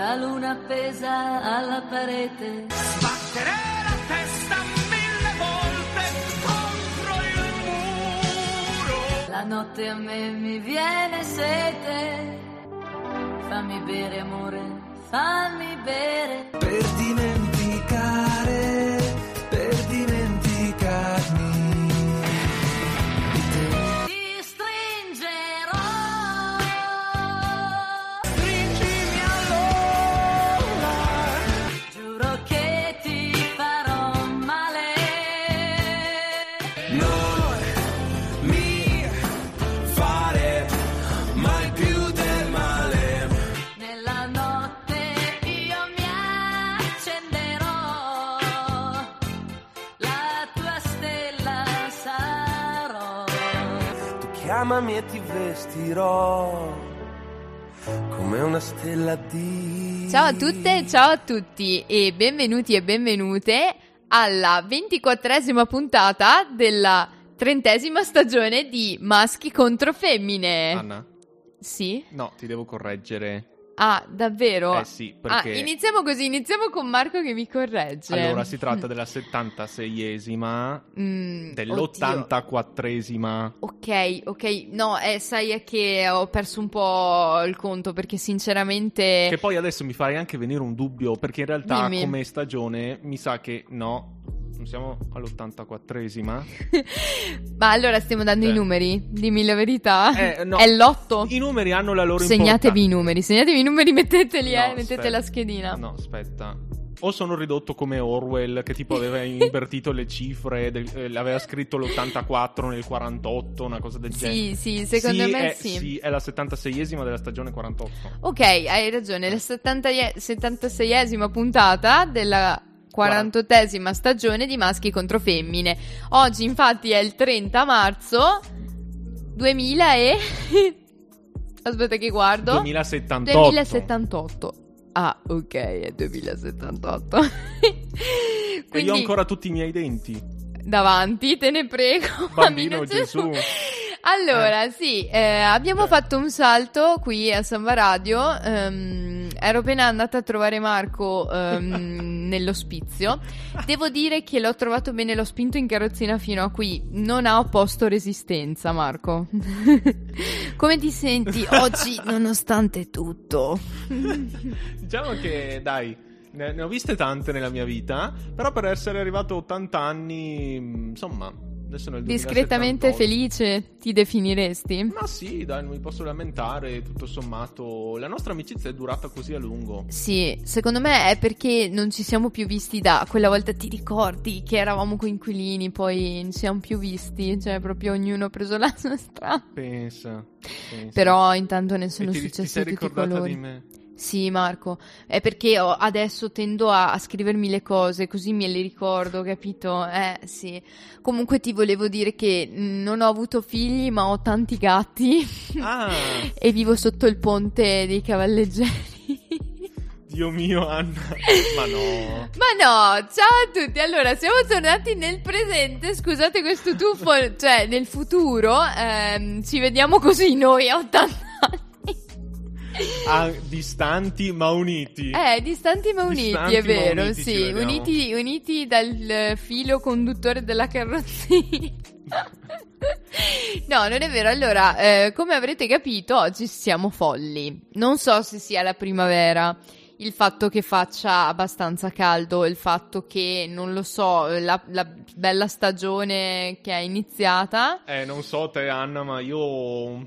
la luna appesa alla parete. Sbattere la testa mille volte contro il muro. La notte a me mi viene sete. Fammi bere amore, fammi bere. per dimenticare, Chiamami e ti vestirò come una stella di... Ciao a tutte e ciao a tutti e benvenuti e benvenute alla ventiquattresima puntata della trentesima stagione di Maschi contro Femmine. Anna? Sì? No, ti devo correggere. Ah, davvero? Eh sì, Ah, perché... iniziamo così, iniziamo con Marco che mi corregge. Allora, si tratta della 76esima, Mm, oddio. dell'84esima. Ok, ok, no, eh, sai è che ho perso un po' il conto perché sinceramente... Che poi adesso mi farei anche venire un dubbio, perché in realtà Dimmi. come stagione mi sa che no, non siamo all'84esima. Ma allora stiamo dando i Eh. numeri? Dimmi la verità. Eh, no. È l'otto. I numeri hanno la loro Segnatevi i importanza. numeri, segnatevi i numeri, metteteli, No, eh, mettete aspetta. la schedina. No, aspetta. O sono ridotto come Orwell, che tipo aveva invertito le cifre, del- eh, aveva scritto l'84 nel 48, una cosa del genere. Sì, sì, secondo Sì, me è, sì. è la 76esima della stagione 48. Ok, hai ragione, la 70 76esima puntata della 48esima stagione di Maschi contro Femmine. Oggi infatti è il 30 marzo 2000 e... Aspetta che guardo. 2078. 2078. Ah, ok, è 2078. E Quindi io ho ancora tutti i miei denti. davanti, te ne prego. Bambino Bambino Gesù. Allora, sì, eh, abbiamo fatto un salto qui a Samba Radio. ehm, ero appena andata a trovare Marco ehm, nell'ospizio. Devo dire che l'ho trovato bene, l'ho spinto in carrozzina fino a qui. Non ha opposto resistenza, Marco. Come ti senti oggi, nonostante tutto? Diciamo che, dai, ne, ne ho viste tante nella mia vita, però per essere arrivato a 80 anni, mh, insomma, nel 2078. Discretamente felice ti definiresti? Ma sì, dai, non mi posso lamentare, tutto sommato. La nostra amicizia è durata così a lungo. Sì, secondo me è perché non ci siamo più visti da quella volta, ti ricordi che eravamo coinquilini, poi non ci siamo più visti, cioè proprio ognuno ha preso la sua strada. Pensa. pensa. Però intanto ne E sono ti, ti successi sei di tutti i ricordata colori. di me? Sì, Marco, è perché adesso tendo a, a scrivermi le cose, così me le ricordo, capito? Eh, sì. Comunque ti volevo dire che non ho avuto figli, ma ho tanti gatti Ah, e vivo sotto il ponte dei cavalleggeri. Dio mio, Anna. Ma no. Ma no, ciao a tutti. Allora, siamo tornati nel presente. Scusate questo tuffo, cioè nel futuro. ehm, ci vediamo così noi a 80 anni. Ah, distanti ma uniti. Eh, distanti ma uniti, Distanti è vero, uniti, sì. Uniti, uniti dal filo conduttore della carrozzina. No, non è vero. Allora, eh, come avrete capito, oggi siamo folli. Non so se sia la primavera, il fatto che faccia abbastanza caldo, il fatto che, non lo so, la, la bella stagione che è iniziata. Eh, non so te, Anna, ma io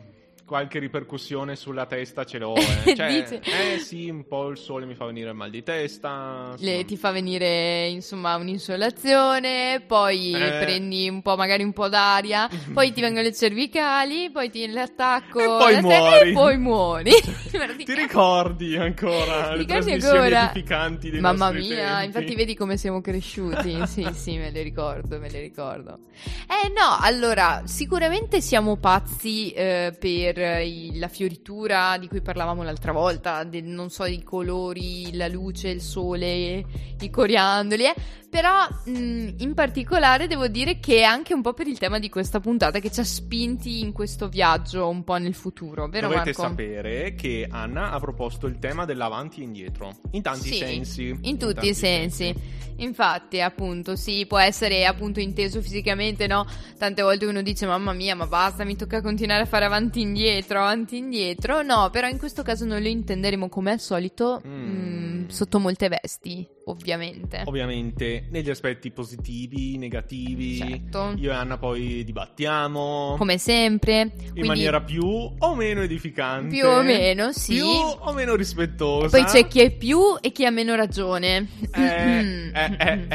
qualche ripercussione sulla testa ce l'ho. Eh. Cioè, eh sì, un po' il sole mi fa venire il mal di testa. Le- ti fa venire insomma un'insolazione, poi Eh. prendi un po', magari un po' d'aria, poi ti vengono le cervicali, poi ti l'attacco E poi muori. e poi muori. Ti ricordi ancora le Ricordi ancora? edificanti dei Mamma mia, tempi? infatti vedi come siamo cresciuti. Sì, sì, me le ricordo, me le ricordo. Eh no, allora, sicuramente siamo pazzi eh, per i- la fioritura di cui parlavamo l'altra volta, del- non so, i colori, la luce, il sole, i coriandoli, eh. però mh, in particolare devo dire che è anche un po' per il tema di questa puntata che ci ha spinti in questo viaggio un po' nel futuro, vero Dovete Marco? sapere che Anna ha proposto il tema dell'avanti e indietro, in tanti Sì, sensi. In tutti tanti i sensi. Infatti, appunto, sì, può essere appunto inteso fisicamente, no? Tante volte uno dice, mamma mia, ma basta, mi tocca continuare a fare avanti e indietro, avanti e indietro. No, però in questo caso noi lo intenderemo come al solito, Mm. mm, sotto molte vesti, ovviamente. Ovviamente negli aspetti positivi, negativi. Certo. Io e Anna poi dibattiamo. Come sempre. in Quindi, maniera più o meno edificante. Più o meno, sì. Più o meno rispettosa. Poi c'è chi è più e chi ha meno ragione. Eh, eh, eh,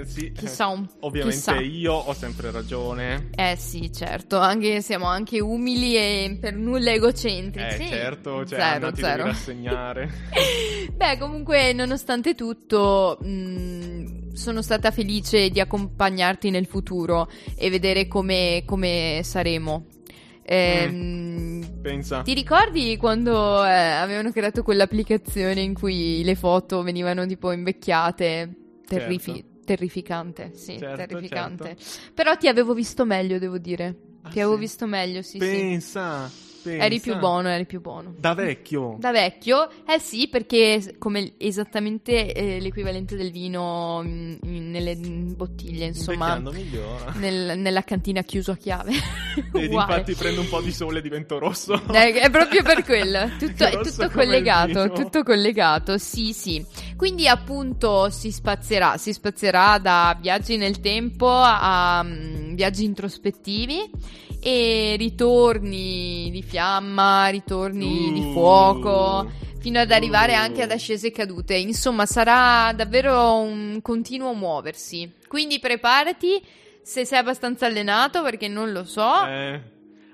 eh, sì. Chissà un Ovviamente chissà. io ho sempre ragione. Eh sì, certo, anche siamo anche umili e per nulla Eh, egocentrici. certo, cioè zero, Anna zero. rassegnare. Beh, comunque, nonostante tutto, mh, sono stata felice di accompagnarti nel futuro e vedere come, come saremo. Ehm, Pensa. Ti ricordi quando eh, avevano creato quell'applicazione in cui le foto venivano tipo invecchiate? Terrifi- Certo. Terrificante, sì, Certo, terrificante. Però ti avevo visto meglio, devo dire. Ah, ti avevo sì? visto meglio, sì, sì. Pensa. Eri più buono, eri più buono. Da vecchio. Da vecchio? Eh sì, perché come esattamente eh, l'equivalente del vino mm, in- nelle bottiglie, insomma, migliora. nel- nella cantina chiuso a chiave. Ed Uguale. infatti prendo un po' di sole e divento rosso. Eh, È proprio per quello, tutto, è tutto collegato, tutto collegato, sì sì. Quindi appunto si spazierà, si spazierà da viaggi nel tempo a mm, viaggi introspettivi e ritorni di fiamma, ritorni di Uh. fuoco, fino ad arrivare Uh. anche ad ascese e cadute. Insomma, sarà davvero un continuo muoversi. Quindi preparati se sei abbastanza allenato, perché non lo so. Eh,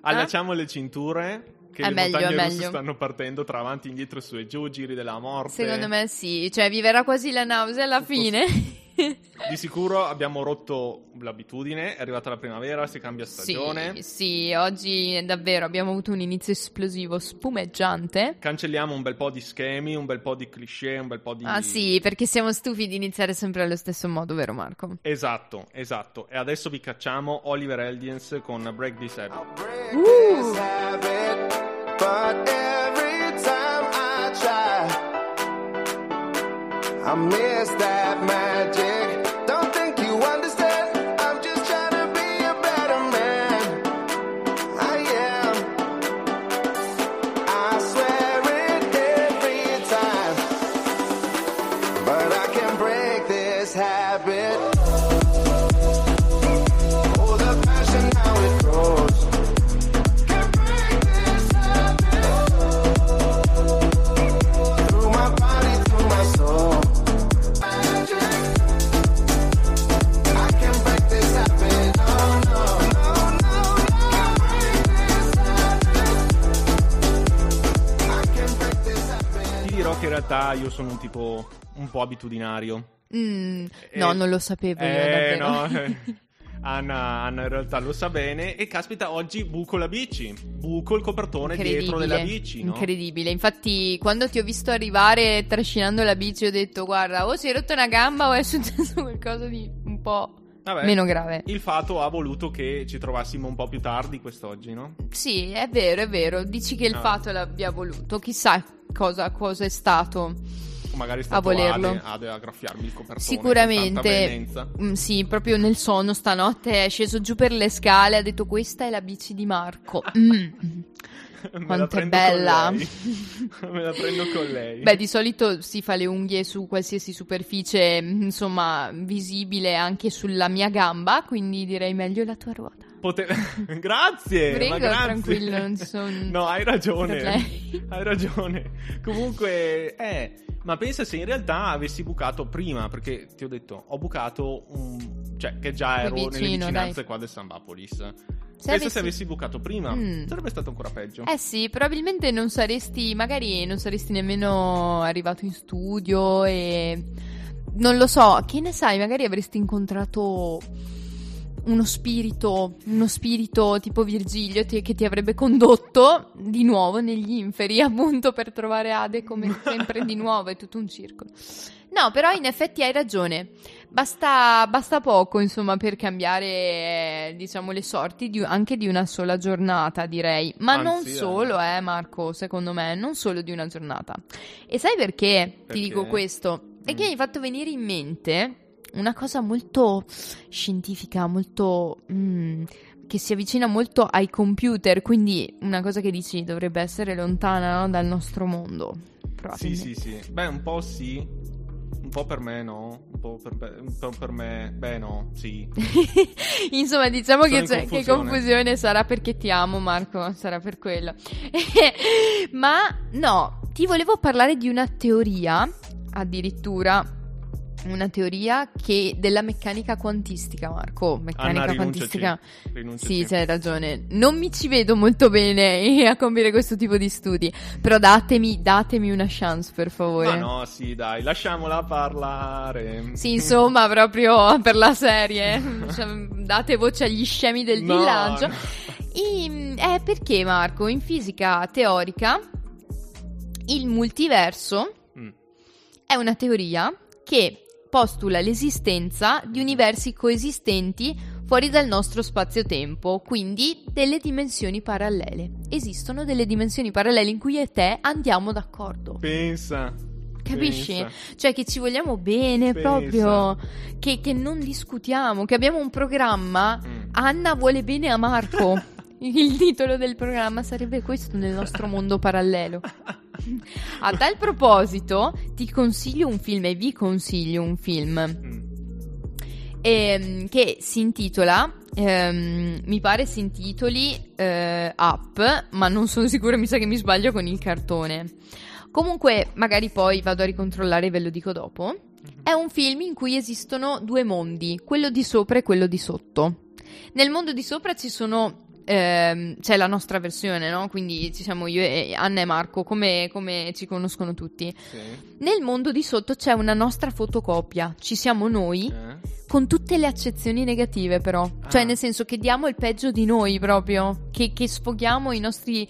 allacciamo le cinture. Che È le meglio, montagne russe meglio. stanno partendo tra avanti, indietro, su e giù, giri della morte. Secondo me sì, cioè vi verrà quasi la nausea alla Tutto- fine. Di sicuro abbiamo rotto l'abitudine, è arrivata la primavera, si cambia stagione. Sì, sì, oggi davvero abbiamo avuto un inizio esplosivo, spumeggiante. Cancelliamo un bel po' di schemi, un bel po' di cliché, un bel po' di... Ah sì, perché siamo stufi di iniziare sempre allo stesso modo, vero Marco? Esatto, esatto. E adesso vi cacciamo Oliver Eldiens con Break This Habit. break Uh. I miss that magic. Che in realtà io sono un tipo un po' abitudinario. Mm, Eh, no, non lo sapevo io Eh, davvero. no. eh. Anna, Anna in realtà lo sa bene e caspita oggi buco la bici, buco il copertone dietro della bici, no? incredibile. Infatti, quando ti ho visto arrivare trascinando la bici, ho detto: Guarda, o si è rotta una gamba o è successo qualcosa di un po' Vabbè, meno grave. Il fatto ha voluto che ci trovassimo un po' più tardi quest'oggi, no? Sì, è vero, è vero. Dici che il Ah. fatto l'abbia voluto. Chissà cosa, cosa è stato. Magari è A volerlo. Ade, Ade a graffiarmi il copertone Sicuramente, veemenza. mm, sì, proprio nel sonno stanotte è sceso giù per le scale. Ha detto: Questa è la bici di Marco. Mm. Quanto è bella. Me la prendo con lei. Beh, di solito si fa le unghie su qualsiasi superficie, mm, insomma, visibile anche sulla mia gamba, quindi direi meglio la tua ruota. Pote- grazie, Prego, ma grazie. tranquillo, non sono No, hai ragione. Hai ragione. Comunque, eh, ma pensa se in realtà avessi bucato prima, perché ti ho detto, ho bucato un... cioè, che già ero nelle vicino, vicinanze dai. qua del Sambapolis. Se pensa avessi- se avessi bucato prima, Mm. sarebbe stato ancora peggio. Eh sì, probabilmente non saresti, magari non saresti nemmeno arrivato in studio e non lo so, che ne sai, magari avresti incontrato uno spirito, uno spirito tipo Virgilio ti- che ti avrebbe condotto di nuovo negli inferi, appunto per trovare Ade come sempre di nuovo, è tutto un circolo. No, però in effetti hai ragione. Basta, basta poco, insomma, per cambiare, eh, diciamo, le sorti di- anche di una sola giornata, direi. Ma non Anzi, eh. solo, eh, Marco, secondo me, non solo di una giornata. E sai perché, Perché? ti dico questo? È che Mm. mi hai fatto venire in mente una cosa molto scientifica, molto... mm, che si avvicina molto ai computer, quindi una cosa che dici dovrebbe essere lontana no, dal nostro mondo. Sì, sì, sì. Beh, un po' sì. Un po' per me, no? Un po' per, be- un po' per me. Beh, no, sì. Insomma, diciamo Sono che, in c'è, che confusione. confusione sarà perché ti amo, Marco, sarà per quello. Ma no, ti volevo parlare di una teoria, addirittura una teoria che della meccanica quantistica, Marco. Meccanica Anna, quantistica. rinunciaci. Sì, c'hai ragione. Non mi ci vedo molto bene a compiere questo tipo di studi. Però datemi, datemi una chance, per favore. Ma no, sì, dai, lasciamola parlare. Sì, insomma, proprio per la serie. Cioè, Date voce agli scemi del No, villaggio. no. I- eh, perché, Marco, in fisica teorica il multiverso Mm. è una teoria che postula l'esistenza di universi coesistenti fuori dal nostro spazio-tempo, quindi delle dimensioni parallele. Esistono delle dimensioni parallele in cui io e te andiamo d'accordo. Pensa. Capisci? pensa. Cioè che ci vogliamo bene Pensa. proprio, che, che non discutiamo, che abbiamo un programma. Mm. Anna vuole bene a Marco. Il titolo del programma sarebbe questo nel nostro mondo parallelo. A tal proposito, ti consiglio un film e vi consiglio un film Mm. ehm, che si intitola, ehm, mi pare si intitoli eh, Up, ma non sono sicura, mi sa che mi sbaglio con il cartone. Comunque, magari poi vado a ricontrollare e ve lo dico dopo. È un film in cui esistono due mondi, quello di sopra e quello di sotto. Nel mondo di sopra ci sono. Ehm, c'è la nostra versione, no? Quindi ci siamo io e Anna e Marco, come, come ci conoscono tutti. Sì. Nel mondo di sotto c'è una nostra fotocopia, ci siamo noi Eh? con tutte le accezioni negative, però. Cioè, Ah. nel senso che diamo il peggio di noi proprio. Che, che sfoghiamo i nostri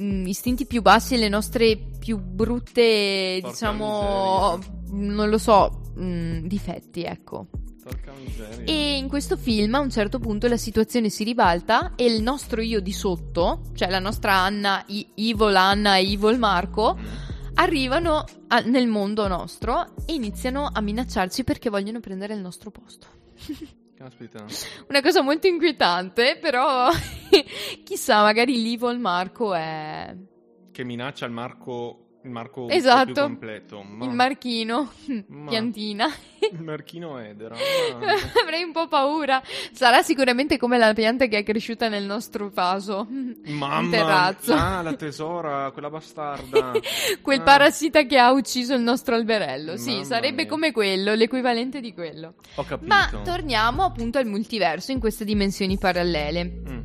mm, istinti più bassi e le nostre più brutte, Porca diciamo. Non lo so, mm, difetti, ecco. E in questo film a un certo punto la situazione si ribalta e il nostro io di sotto, cioè la nostra Anna, I- Evil Anna e Evil Marco, arrivano a- nel mondo nostro e iniziano a minacciarci perché vogliono prendere il nostro posto. Caspita. Una cosa molto inquietante, però chissà, magari l'Evil Marco è Che minaccia il marco. Il marco Esatto. completo. Ma- il marchino, Ma- piantina. Il marchino edera. ma- Avrei un po' paura. Sarà sicuramente come la pianta che è cresciuta nel nostro vaso. Mamma in terrazzo. Ah, la tesora, quella bastarda. Quel Ah. parassita che ha ucciso il nostro alberello. Sì, Mamma sarebbe mia. come quello, l'equivalente di quello. Ho capito. Ma torniamo appunto al multiverso in queste dimensioni parallele. Mm.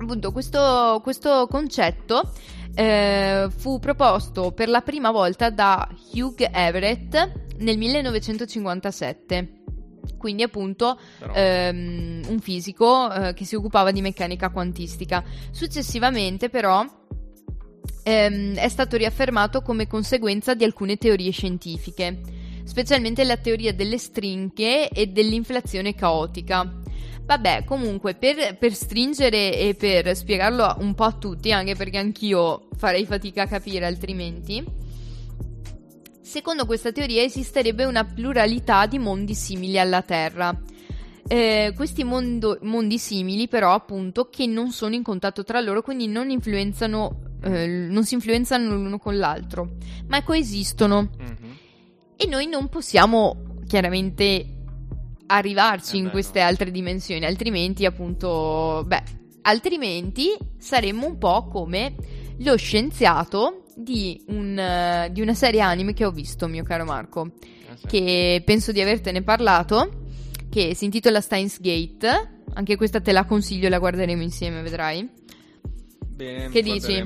Appunto, questo, questo concetto eh, fu proposto per la prima volta da Hugh Everett nel 1957. Quindi, appunto, ehm, un fisico eh, che si occupava di meccanica quantistica. Successivamente, però, ehm, è stato riaffermato come conseguenza di alcune teorie scientifiche, specialmente la teoria delle stringhe e dell'inflazione caotica. Vabbè, comunque, per, per stringere e per spiegarlo un po' a tutti, anche perché anch'io farei fatica a capire altrimenti, secondo questa teoria esisterebbe una pluralità di mondi simili alla Terra. Eh, questi mondo- mondi simili, però, appunto, che non sono in contatto tra loro, quindi non influenzano, eh, non si influenzano l'uno con l'altro, ma coesistono. Mhm. E noi non possiamo chiaramente arrivarci Eh in beh, queste no. altre dimensioni, altrimenti appunto, beh, altrimenti saremmo un po' come lo scienziato di, un, eh, di una serie anime che ho visto, mio caro Marco, Eh, sì. che penso di avertene parlato, che si intitola Steins Gate, anche questa te la consiglio, la guarderemo insieme, vedrai. Bene, che dici?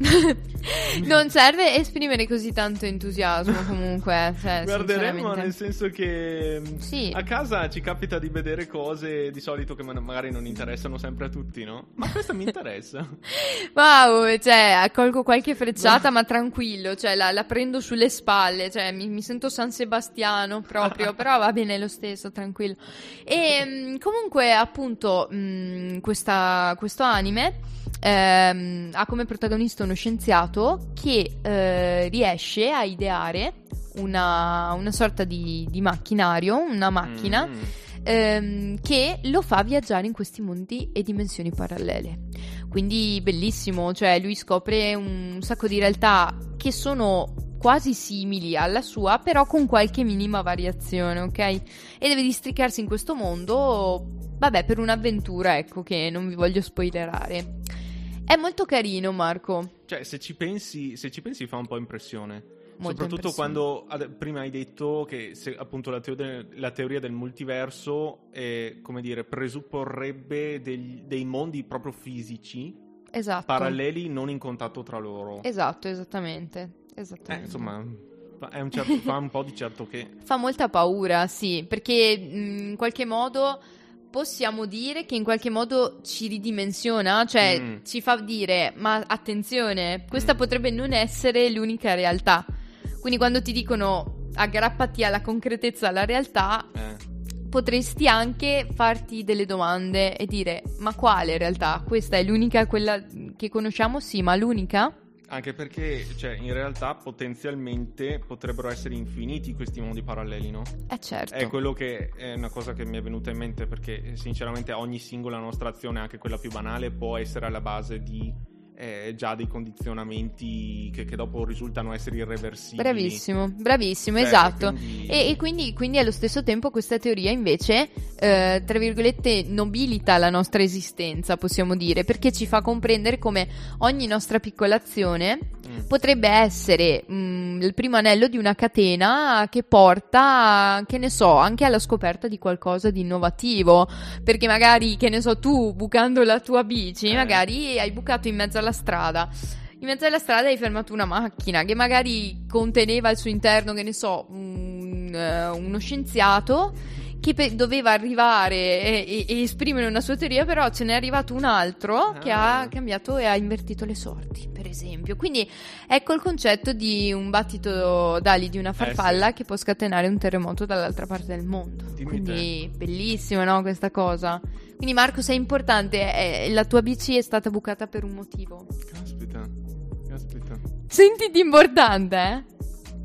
non serve esprimere così tanto entusiasmo comunque. Cioè, Guarderemo nel senso che mh, Sì. a casa ci capita di vedere cose di solito che ma- magari non interessano sempre a tutti, no? Ma questa mi interessa. Wow, cioè, accolgo qualche frecciata, ma tranquillo, cioè, la, la prendo sulle spalle, cioè, mi, mi sento San Sebastiano proprio, però va bene lo stesso, tranquillo. E mh, comunque, appunto, mh, questa- questo anime ehm, ha come protagonista uno scienziato che eh, riesce a ideare una, una sorta di, di macchinario, una macchina Mm. ehm, che lo fa viaggiare in questi mondi e dimensioni parallele. Quindi bellissimo, cioè lui scopre un sacco di realtà che sono quasi simili alla sua, però con qualche minima variazione, ok? E deve districarsi in questo mondo, vabbè, per un'avventura, ecco, che non vi voglio spoilerare. È molto carino, Marco. Cioè, se ci pensi, se ci pensi fa un po' impressione. Molta Soprattutto impressione. quando ad- prima hai detto che se appunto la, teoria, la teoria del multiverso eh, come dire, presupporrebbe degli- dei mondi proprio fisici Esatto. paralleli non in contatto tra loro. Esatto, esattamente. Eh, Esattamente. insomma, fa- è un certo- fa un po' di certo che. Fa molta paura, sì, perché mh, in qualche modo possiamo dire che in qualche modo ci ridimensiona, cioè Mm. ci fa dire, ma attenzione, questa Mm. potrebbe non essere l'unica realtà. Quindi quando ti dicono aggrappati alla concretezza, alla realtà, eh, potresti anche farti delle domande e dire, ma quale realtà? Questa è l'unica, quella che conosciamo? Sì, ma l'unica? Anche perché, cioè, in realtà potenzialmente potrebbero essere infiniti questi mondi paralleli, no? Eh certo. È quello che è una cosa che mi è venuta in mente perché sinceramente ogni singola nostra azione, anche quella più banale, può essere alla base di eh, già dei condizionamenti che, che dopo risultano essere irreversibili. Bravissimo, bravissimo, Cioè, esatto. quindi- E, e quindi, quindi allo stesso tempo questa teoria invece, eh, tra virgolette, nobilita la nostra esistenza, possiamo dire, perché ci fa comprendere come ogni nostra piccola azione Mm. potrebbe essere mm, il primo anello di una catena che porta, che ne so, anche alla scoperta di qualcosa di innovativo. Perché magari, che ne so, tu bucando la tua bici, Eh. magari hai bucato in mezzo alla strada. In mezzo alla strada hai fermato una macchina che magari conteneva al suo interno, che ne so, un, eh, uno scienziato che pe- doveva arrivare e, e- e esprimere una sua teoria, però ce n'è arrivato un altro che Ah. ha cambiato e ha invertito le sorti, per esempio. Quindi ecco il concetto di un battito d'ali di una farfalla Eh, sì. che può scatenare un terremoto dall'altra parte del mondo. Dimmi Quindi bellissimo, no, questa cosa. Quindi Marco, sei importante, eh, la tua bici è stata bucata per un motivo. Caspita, caspita. Sentiti importante, eh?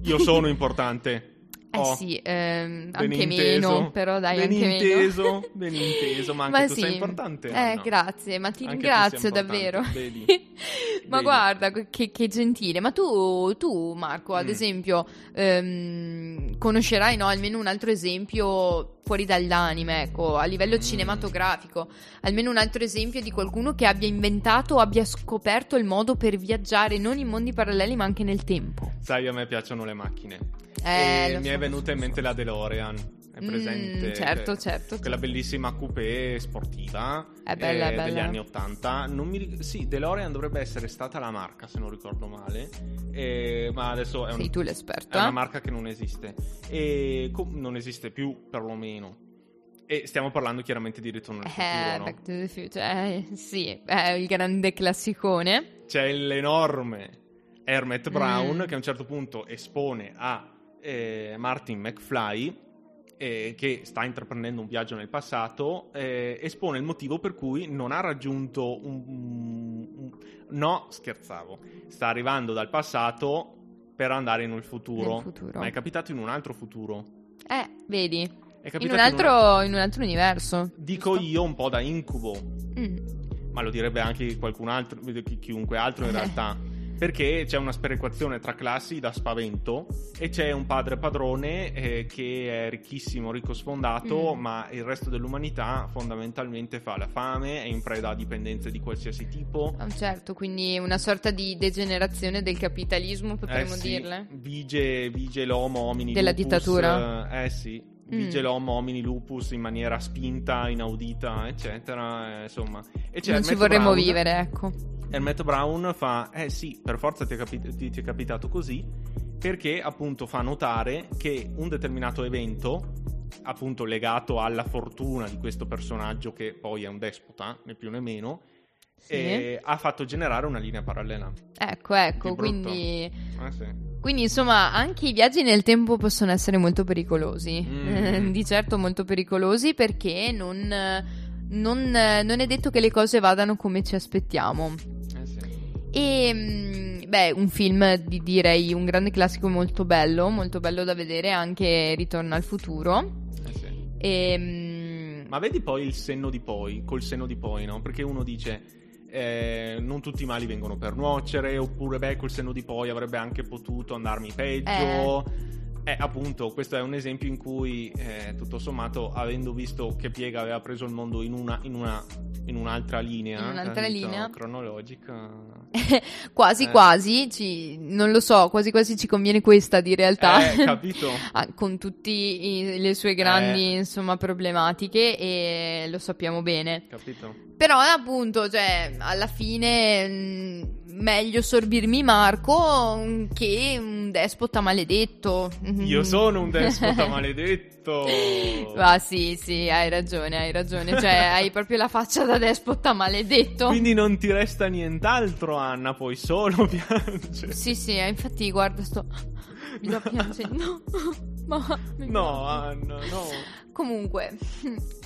Io sono importante. Eh Oh, sì, ehm, anche inteso. meno, però dai, ben anche inteso, meno. ben inteso, ma anche tu sei importante. Eh, Anna. grazie, ma ti Anche ringrazio davvero. vedi. ma Vedi. guarda, che, che gentile. Ma tu, tu Marco, ad Mm. esempio, ehm, conoscerai no, almeno un altro esempio fuori dall'anime, ecco, a livello Mm. cinematografico, almeno un altro esempio di qualcuno che abbia inventato o abbia scoperto il modo per viaggiare non in mondi paralleli, ma anche nel tempo. Sai, a me piacciono le macchine. Eh, e mi so, è venuta in mente la DeLorean. È Mm, presente? certo, Cioè, certo. Quella bellissima coupé sportiva È bella, eh, è bella. degli anni 80. Non mi sì, DeLorean dovrebbe essere stata la marca, se non ricordo male. Eh, ma adesso è, un- Sei tu l'esperto, è una marca che non esiste. E co- non esiste più, perlomeno. E stiamo parlando chiaramente di Ritorno al Eh, futuro, no? Back to the Future, eh, sì, è il grande classicone. C'è l'enorme Hermet Brown Mm. che a un certo punto espone a eh, Martin McFly eh, che sta intraprendendo un viaggio nel passato eh, espone il motivo per cui non ha raggiunto un, un- no scherzavo sta arrivando dal passato per andare in un futuro, futuro. ma è capitato in un altro futuro Eh, vedi, è in capitato un, altro, in un altro universo. dico giusto? io un po' da incubo Mm. ma lo direbbe anche qualcun altro, chi- chiunque altro in realtà. Perché c'è una sperequazione tra classi da spavento e c'è un padre padrone eh, che è ricchissimo, ricco sfondato, Mm. ma il resto dell'umanità fondamentalmente fa la fame, è in preda a dipendenze di qualsiasi tipo. Ah, certo, quindi una sorta di degenerazione del capitalismo, potremmo Eh sì, dirle. Vige, vige l'homo homini Della lupus, dittatura. Eh, eh sì. Mm. Vigel homo homini lupus in maniera spinta, inaudita, eccetera. eh, insomma. E c'è non ci Hermeto vorremmo Brown. vivere, ecco. Hermeto Brown fa: Eh sì, per forza ti è, capi- ti- ti è capitato così. Perché appunto fa notare che un determinato evento, appunto legato alla fortuna di questo personaggio, che poi è un despota, né più né meno, Eh, ha fatto generare una linea parallela. Ecco, ecco, quindi... Eh sì. Quindi insomma anche i viaggi nel tempo possono essere molto pericolosi, Mm. di certo molto pericolosi perché non, non, non è detto che le cose vadano come ci aspettiamo. Eh sì. E mm, beh, un film di, direi un grande classico molto bello, molto bello da vedere anche Ritorno al futuro. Eh sì. E, mm, Ma vedi poi il senno di poi, col senno di poi, no? Perché uno dice eh, non tutti i mali vengono per nuocere, oppure beh, col senno di poi avrebbe anche potuto andarmi peggio. Eh, appunto, questo è un esempio in cui, eh, tutto sommato, avendo visto che Piega aveva preso il mondo in, una, in, una, in un'altra linea, In un'altra linea. cronologica, quasi Eh. quasi, ci- non lo so, quasi quasi ci conviene questa di realtà. eh, capito? Ah, con tutte le sue grandi Eh. insomma problematiche e lo sappiamo bene capito? però appunto cioè alla fine mh, meglio sorbirmi Marco mm, che un despota maledetto Io sono un despota maledetto. ah sì sì hai ragione hai ragione cioè hai proprio la faccia da despota maledetto Quindi non ti resta nient'altro, Anna, puoi solo piangere. sì sì eh, infatti guarda sto mi sto piangendo ma No, Anna, no. Comunque,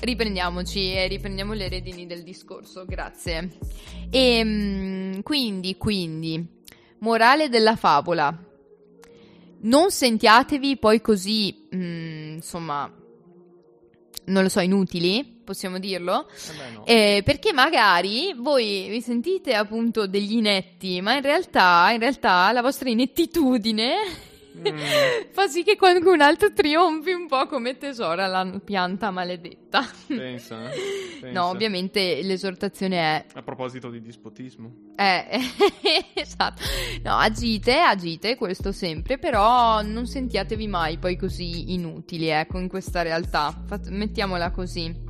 riprendiamoci e riprendiamo le redini del discorso, grazie. E quindi, quindi, morale della favola. Non sentiatevi poi così, mm, insomma, non lo so, inutili, possiamo dirlo, Vabbè, no. eh, perché magari voi vi sentite appunto degli inetti, ma in realtà, in realtà la vostra inettitudine Mm. fa sì che qualcun altro trionfi un po' come tesora la pianta maledetta. Pensa, eh? No, ovviamente l'esortazione è A proposito di dispotismo. eh, esatto. No, agite, agite, questo sempre, però non sentiatevi mai poi così inutili, ecco, in questa realtà. Fat- mettiamola così.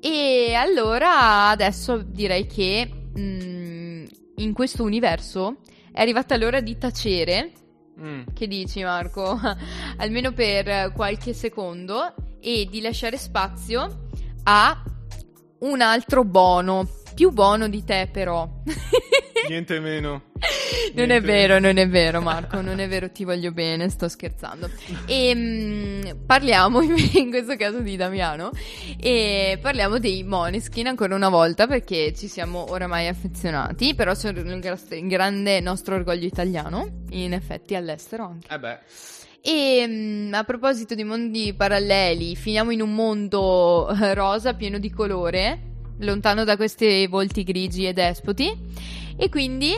E allora adesso direi che mm, in questo universo è arrivata l'ora di tacere. Mm. Che dici, Marco? Almeno per qualche secondo e di lasciare spazio a un altro bono. Più buono di te, però. Niente meno. Non è Niente- vero, non è vero, Marco. Non è vero, ti voglio bene, sto scherzando. E mm, parliamo in questo caso di Damiano. E parliamo dei Moneskin ancora una volta perché ci siamo oramai affezionati. Però sono un gra- grande nostro orgoglio italiano. In effetti, all'estero anche. Eh beh, E mm, a proposito di mondi paralleli, finiamo in un mondo eh, rosa pieno di colore, lontano da questi volti grigi e despoti. E quindi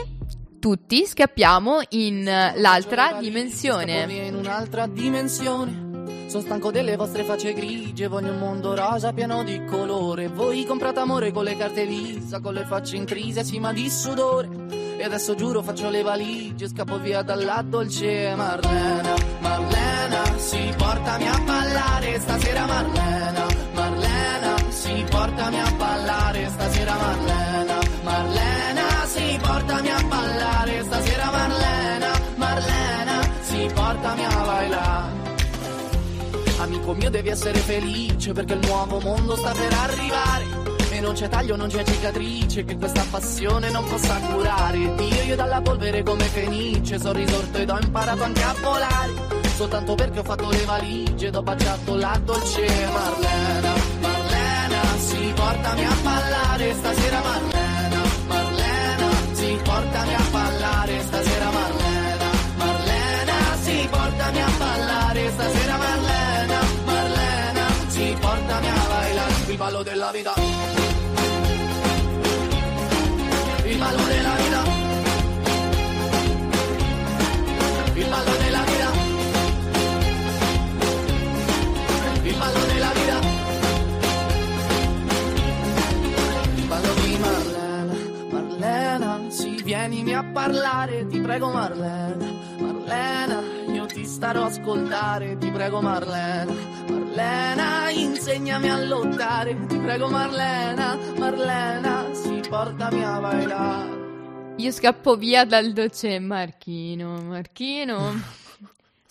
tutti scappiamo in eh, l'altra dimensione. Via in un'altra dimensione. Sono stanco delle vostre facce grigie, voglio un mondo rosa pieno di colore. Voi comprate amore con le carte Visa, con le facce in crisi, sì ma di sudore. E adesso giuro faccio le valigie, scappo via dalla dolce Marlena. Marlena, si portami a ballare stasera Marlena. Marlena, si portami a ballare stasera Marlena. Marlena, portami a ballare stasera Marlena. Marlena, si portami a bailare. Amico mio devi essere felice perché il nuovo mondo sta per arrivare E non c'è taglio, non c'è cicatrice che questa passione non possa curare Dio io dalla polvere come fenice sono risorto ed ho imparato anche a volare Soltanto perché ho fatto le valigie ed ho baciato la dolce Marlena Marlena, si portami a ballare stasera Marlena portami a ballare stasera Marlena Marlena, si portami a ballare stasera Marlena Marlena, si portami a bailare il ballo della vita vienimi a parlare, ti prego Marlena Marlena, io ti starò a ascoltare, ti prego Marlena, Marlena, insegnami a lottare, ti prego Marlena, Marlena, sì, portami a bailare. Io scappo via dal dolce Marchino, Marchino.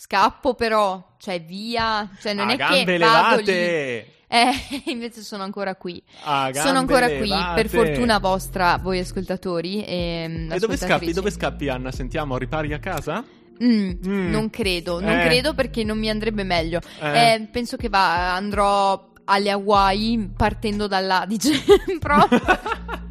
Scappo però, cioè via, cioè non a è gambe che levate! Eh, invece sono ancora qui. A gambe Sono ancora qui, levate! per fortuna vostra, voi ascoltatori e, E dove scappi? Dove scappi, Anna? Sentiamo, ripari a casa? Mm, Mm. Non credo, non Eh. credo perché non mi andrebbe meglio. Eh. Eh, penso che va, andrò alle Hawaii partendo dall'Adige. Proprio.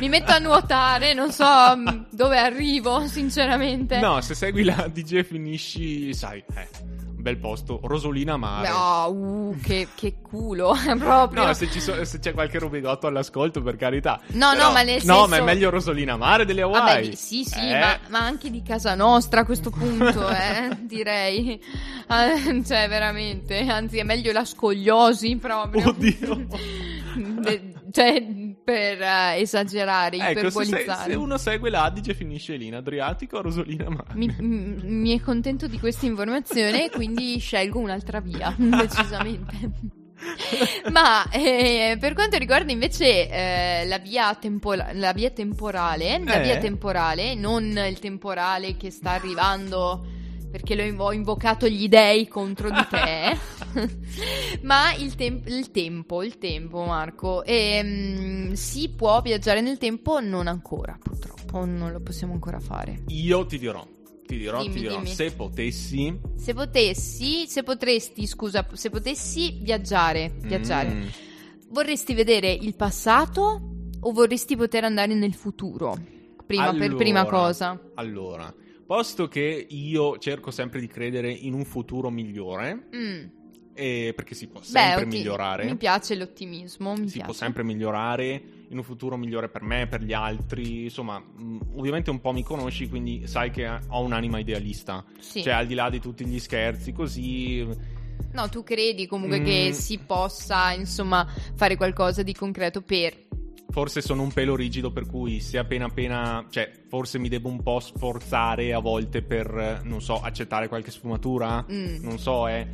mi metto a nuotare, non so mm, dove arrivo, sinceramente. No, se segui la DJ finisci, sai, eh, un bel posto, Rosolina Mare. No, uh, che, che culo, proprio. No, se, so- se c'è qualche rubigotto all'ascolto, per carità. No, no, Però- ma nel No, senso- ma è meglio Rosolina Mare delle Hawaii. Vabbè, sì, sì, Eh. ma, ma anche di casa nostra a questo punto, eh, direi. Ah, cioè, veramente, anzi, è meglio la scogliosi proprio. Oddio. De- cioè, per eh, esagerare, Ecco, se, se- iperbolizzare. se uno segue l'Adige finisce lì in Adriatico, Rosolina Mare. Mi, m- mi è contento di questa informazione, quindi scelgo un'altra via, decisamente. Ma eh, per quanto riguarda invece eh, la, via tempora- la via temporale, la Eh? via temporale, non il temporale che sta arrivando perché l'ho invo- ho invocato gli dei contro di te, ma il, tem- il tempo, il tempo Marco, Ehm, si può viaggiare nel tempo? Non ancora, purtroppo, non lo possiamo ancora fare. Io ti dirò, ti dirò, Dimmi, ti dirò, dimmi. se potessi... Se potessi, se potresti, scusa, se potessi viaggiare, viaggiare, Mm, vorresti vedere il passato o vorresti poter andare nel futuro? Prima, per allora, prima cosa. Allora, posto che io cerco sempre di credere in un futuro migliore, Mm. eh, perché si può Beh, sempre otti- migliorare. mi piace l'ottimismo, mi si piace. può sempre migliorare in un futuro migliore per me, per gli altri. Insomma, mh, ovviamente un po' mi conosci, quindi sai che ho un'anima idealista. Sì. Cioè, al di là di tutti gli scherzi, così. No, tu credi comunque Mm. che si possa, insomma, fare qualcosa di concreto per... Forse sono un pelo rigido, per cui se appena appena. Cioè, forse mi devo un po' sforzare a volte per, eh, non so, accettare qualche sfumatura. Mm. Non so, eh.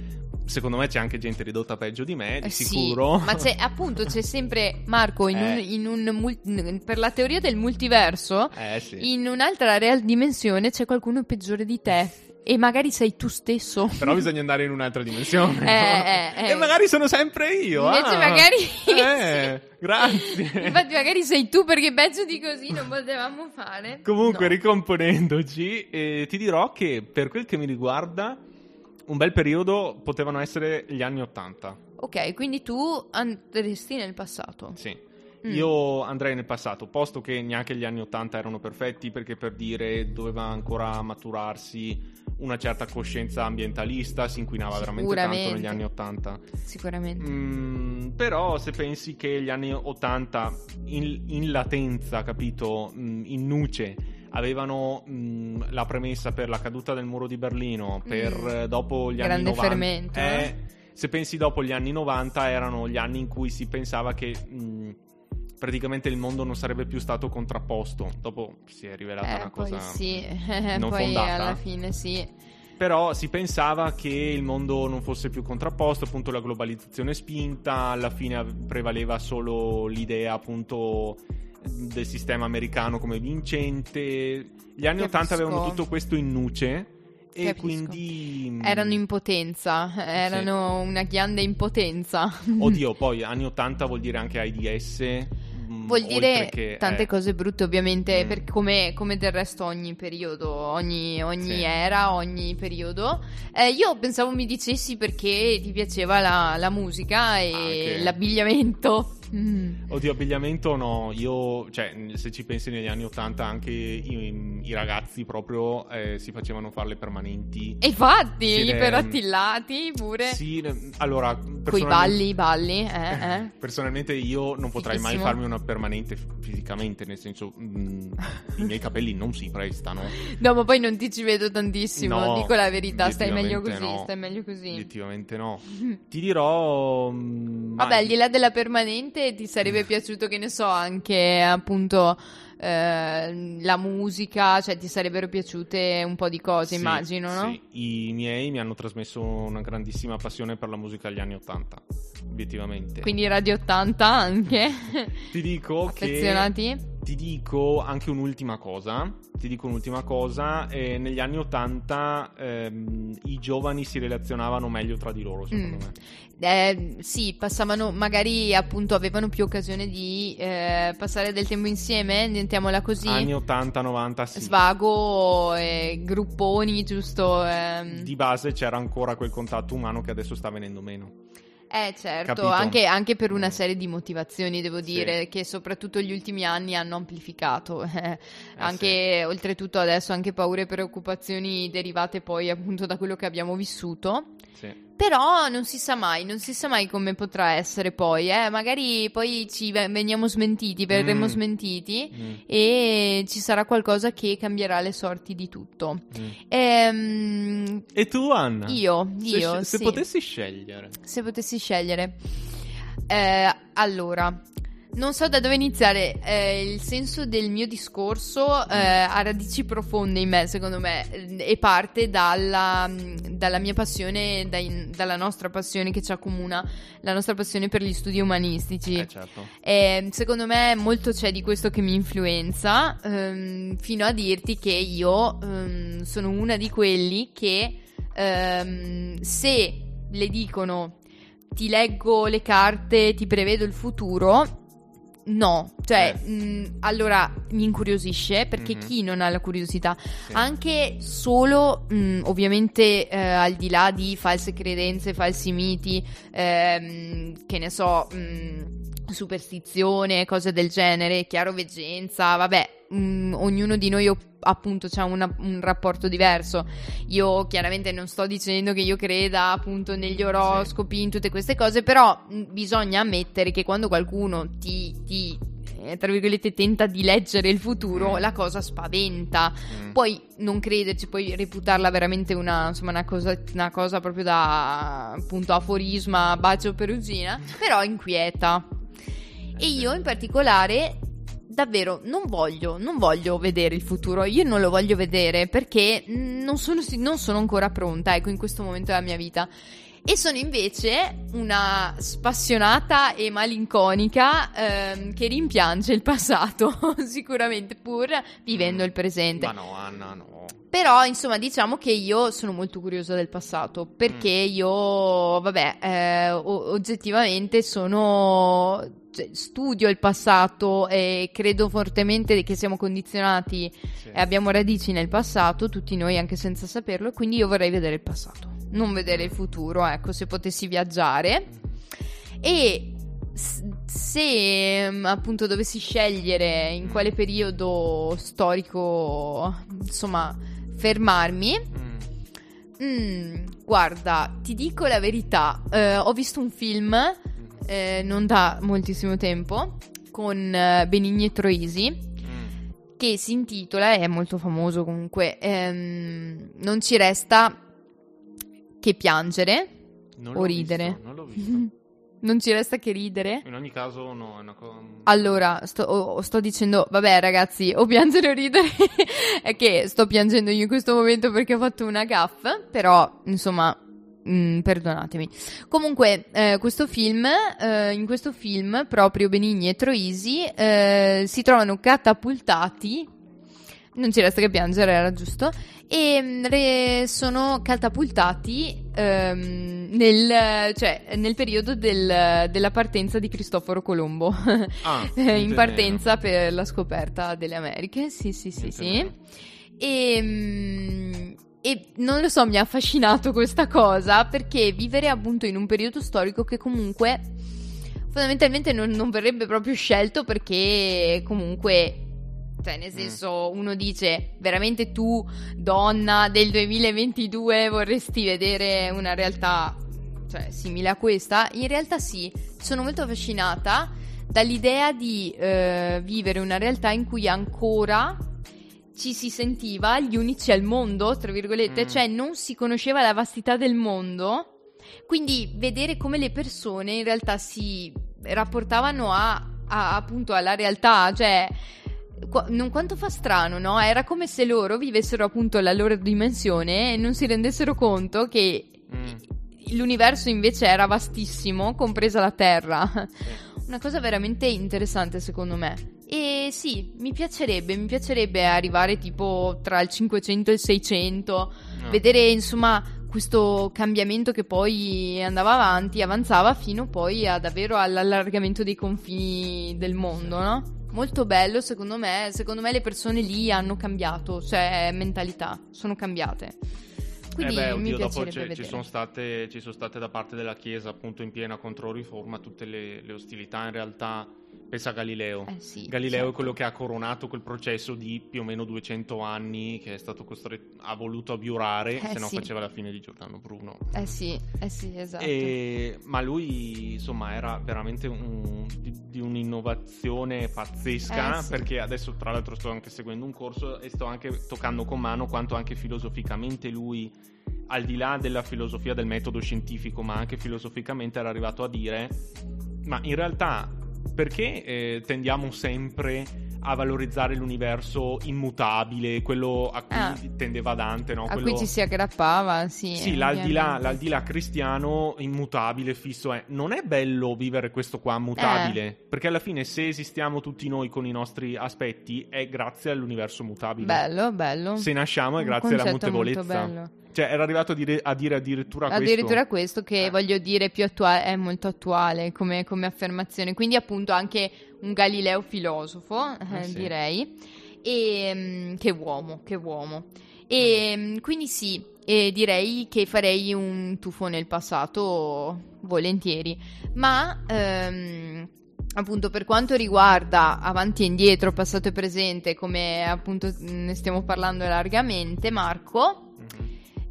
Secondo me c'è anche gente ridotta peggio di me, di Eh sì, sicuro. ma c'è appunto c'è sempre Marco in un, Eh. in un per la teoria del multiverso Eh sì. in un'altra real dimensione c'è qualcuno peggiore di te e magari sei tu stesso. Però bisogna andare in un'altra dimensione. Eh, no? eh, eh. E magari sono sempre io. Invece ah. magari Eh, grazie. Infatti magari sei tu perché peggio di così non potevamo fare. Comunque, No. ricomponendoci, eh, ti dirò che per quel che mi riguarda, un bel periodo potevano essere gli anni Ottanta. Ok, quindi tu andresti nel passato. Sì. Mm. Io andrei nel passato, posto che neanche gli anni Ottanta erano perfetti, perché per dire doveva ancora maturarsi una certa coscienza ambientalista, si inquinava veramente tanto negli anni Ottanta. Sicuramente. Mm, però se pensi che gli anni 80 in, in latenza, capito, mm, in nuce, avevano mm, la premessa per la caduta del muro di Berlino, per Mm. eh, dopo gli anni Grande 90... fermento, eh. se pensi dopo gli anni 90 erano gli anni in cui si pensava che... mm, praticamente il mondo non sarebbe più stato contrapposto. Dopo si è rivelata Eh, una cosa sì, non poi fondata. alla fine sì. però si pensava che il mondo non fosse più contrapposto, appunto la globalizzazione spinta, alla fine prevaleva solo l'idea appunto del sistema americano come vincente. Gli anni Capisco. 80 avevano tutto questo in nuce e Capisco. quindi Erano in potenza, erano una ghianda in potenza. Oddio, poi anni 80 vuol dire anche AIDS. Vuol dire che- tante eh, cose brutte, ovviamente, Mm. per- come, come del resto ogni periodo, ogni, ogni Sì. era, ogni periodo. Eh, io pensavo mi dicessi perché ti piaceva la, la musica e Anche. l'abbigliamento. Mm. Oddio, abbigliamento no, io, cioè, se ci pensi negli anni 80 anche i, i ragazzi proprio eh, si facevano fare le permanenti. E infatti, iperattillati pure. Sì, allora, Coi personalmente- balli, i balli, eh, eh. Personalmente io non potrei mai Fighissimo. farmi una permanente fisicamente, nel senso mm, i miei capelli non si prestano. No, ma poi non ti ci vedo tantissimo, No, dico la verità, stai meglio così, no. stai meglio così. Obiettivamente no. Ti dirò... mm, Vabbè, al di là della permanente, ti sarebbe piaciuto, che ne so, anche appunto eh, la musica, cioè ti sarebbero piaciute un po' di cose, Sì, immagino, no? Sì, i miei mi hanno trasmesso una grandissima passione per la musica degli anni Ottanta, obiettivamente. Quindi Radio 80 anche. ti dico che Affezionati? ti dico anche un'ultima cosa. Ti dico un'ultima cosa. eh, negli anni Ottanta ehm, i giovani si relazionavano meglio tra di loro, secondo Mm. me. Eh, sì, passavano, magari appunto avevano più occasione di eh, passare del tempo insieme, mettiamola così. Anni 80, 90, sì. Svago, grupponi, giusto? ehm. Di base c'era ancora quel contatto umano che adesso sta venendo meno. Eh certo, anche, anche per una Mm. serie di motivazioni devo Sì. dire che soprattutto gli ultimi anni hanno amplificato, eh, anche oltretutto adesso anche paure e preoccupazioni derivate poi appunto da quello che abbiamo vissuto. Sì. Però non si sa mai, non si sa mai come potrà essere poi, eh. magari poi ci ve- veniamo smentiti, verremo Mm. smentiti Mm, e ci sarà qualcosa che cambierà le sorti di tutto. mm. Ehm, E tu, Anna? io, Se, io, sce- se sì. potessi scegliere. Se potessi scegliere. Eh, allora, non so da dove iniziare. Eh, il senso del mio discorso eh, ha radici profonde in me, secondo me, eh, e parte dalla, dalla mia passione, dai- dalla nostra passione che ci accomuna, la nostra passione per gli studi umanistici. Eh, certo. E, secondo me molto c'è di questo che mi influenza, ehm, fino a dirti che io ehm, sono una di quelli che ehm, se le dicono ti leggo le carte, ti prevedo il futuro, no, cioè Eh. mh, allora mi incuriosisce perché Mhm. chi non ha la curiosità Sì. anche solo, mh, ovviamente, eh, al di là di false credenze, falsi miti, ehm, che ne so, mh, superstizione, cose del genere, chiaroveggenza, vabbè, mh, ognuno di noi op- appunto ha un rapporto diverso. Io chiaramente non sto dicendo che io creda appunto negli oroscopi, in tutte queste cose, però mh, bisogna ammettere che quando qualcuno ti, ti eh, tra virgolette, tenta di leggere il futuro, Mm. la cosa spaventa. Mm. Puoi non crederci, puoi reputarla veramente una, insomma, una, cosa, una cosa proprio da appunto aforisma, bacio perugina, però inquieta. E io in particolare davvero non voglio, non voglio vedere il futuro, io non lo voglio vedere perché non sono, non sono ancora pronta, ecco, in questo momento della mia vita. E sono invece una spassionata e malinconica ehm, che rimpiange il passato, sicuramente, pur vivendo il presente. Ma no, Anna, no. Però, insomma, diciamo che io sono molto curiosa del passato perché io, vabbè, eh, o- oggettivamente sono. cioè, studio il passato e credo fortemente che siamo condizionati Sì. e abbiamo radici nel passato, tutti noi anche senza saperlo, e quindi io vorrei vedere il passato, non vedere il futuro, ecco, se potessi viaggiare. E s- se mm, appunto dovessi scegliere in quale periodo storico, insomma, fermarmi, Mm. mm, guarda, ti dico la verità, eh, ho visto un film eh, non da moltissimo tempo con eh, Benigni e Troisi Mm. che si intitola, è molto famoso comunque, ehm, Non ci resta che piangere o ridere. visto, non l'ho visto. non ci resta che ridere. In ogni caso, no, è una cosa. Allora, sto, o- sto dicendo, vabbè ragazzi, o piangere o ridere, è che sto piangendo io in questo momento perché ho fatto una gaffa, però insomma, mm, perdonatemi. Comunque, eh, questo film, eh, in questo film, proprio Benigni e Troisi eh, si trovano catapultati, non ci resta che piangere, era giusto, e mm, sono catapultati ehm, nel, cioè, nel periodo del- della partenza di Cristoforo Colombo. Ah, Eh, in partenza per la scoperta delle Americhe, sì, sì, sì, sì. E, mm, e non lo so, mi ha affascinato questa cosa perché vivere appunto in un periodo storico che comunque fondamentalmente non, non verrebbe proprio scelto perché comunque. Cioè, nel Mm. senso, uno dice, veramente tu, donna del 2022, vorresti vedere una realtà, cioè, simile a questa? In realtà sì, sono molto affascinata dall'idea di eh, vivere una realtà in cui ancora ci si sentiva gli unici al mondo, tra virgolette, Mm. cioè non si conosceva la vastità del mondo. Quindi vedere come le persone in realtà si rapportavano a, a- appunto alla realtà, cioè Non quanto fa strano, no? Era come se loro vivessero appunto la loro dimensione e non si rendessero conto che Mm. l'universo invece era vastissimo, compresa la Terra. Una cosa veramente interessante secondo me. E sì, mi piacerebbe, mi piacerebbe arrivare tipo tra il 500 e il 600, No. vedere insomma questo cambiamento che poi andava avanti, avanzava fino poi a davvero all'allargamento dei confini del mondo, no? Molto bello secondo me, secondo me le persone lì hanno cambiato, cioè mentalità, sono cambiate. Quindi eh beh, oddio, dopo ci, sono state, ci sono state da parte della Chiesa, appunto in piena controriforma, tutte le, le ostilità. In realtà, pensa a Galileo. Eh sì, Galileo è certo. quello che ha coronato quel processo di più o meno 200 anni che è stato costretto, ha voluto abiurare, Eh se no sì. faceva la fine di Giordano Bruno. Eh sì, eh sì, esatto. E- ma lui, insomma, era veramente un- di, di un'innovazione pazzesca. Eh. Perché adesso, tra l'altro, sto anche seguendo un corso e sto anche toccando con mano quanto anche filosoficamente lui, al di là della filosofia del metodo scientifico, ma anche filosoficamente, era arrivato a dire: Ma in realtà, perché eh, tendiamo sempre a valorizzare l'universo immutabile, quello a cui Ah. tendeva Dante, no? a Quello- cui ci si aggrappava, sì. sì, l'aldilà, ovviamente. l'aldilà cristiano immutabile, fisso è. Non è bello vivere questo qua mutabile, Eh. perché alla fine se esistiamo tutti noi con i nostri aspetti è grazie all'universo mutabile. Bello, bello. Se nasciamo è grazie alla concetto molto mutevolezza. bello. Cioè, era arrivato a dire, a dire addirittura, Addirittura questo che Eh. voglio dire più attuale, è molto attuale come, come affermazione. Quindi appunto anche un Galileo filosofo, eh, Eh sì. direi. E, mm, che uomo, che uomo. E mm, quindi sì, e direi che farei un tuffo nel passato volentieri. Ma ehm, appunto per quanto riguarda avanti e indietro, passato e presente, come appunto ne stiamo parlando largamente, Marco.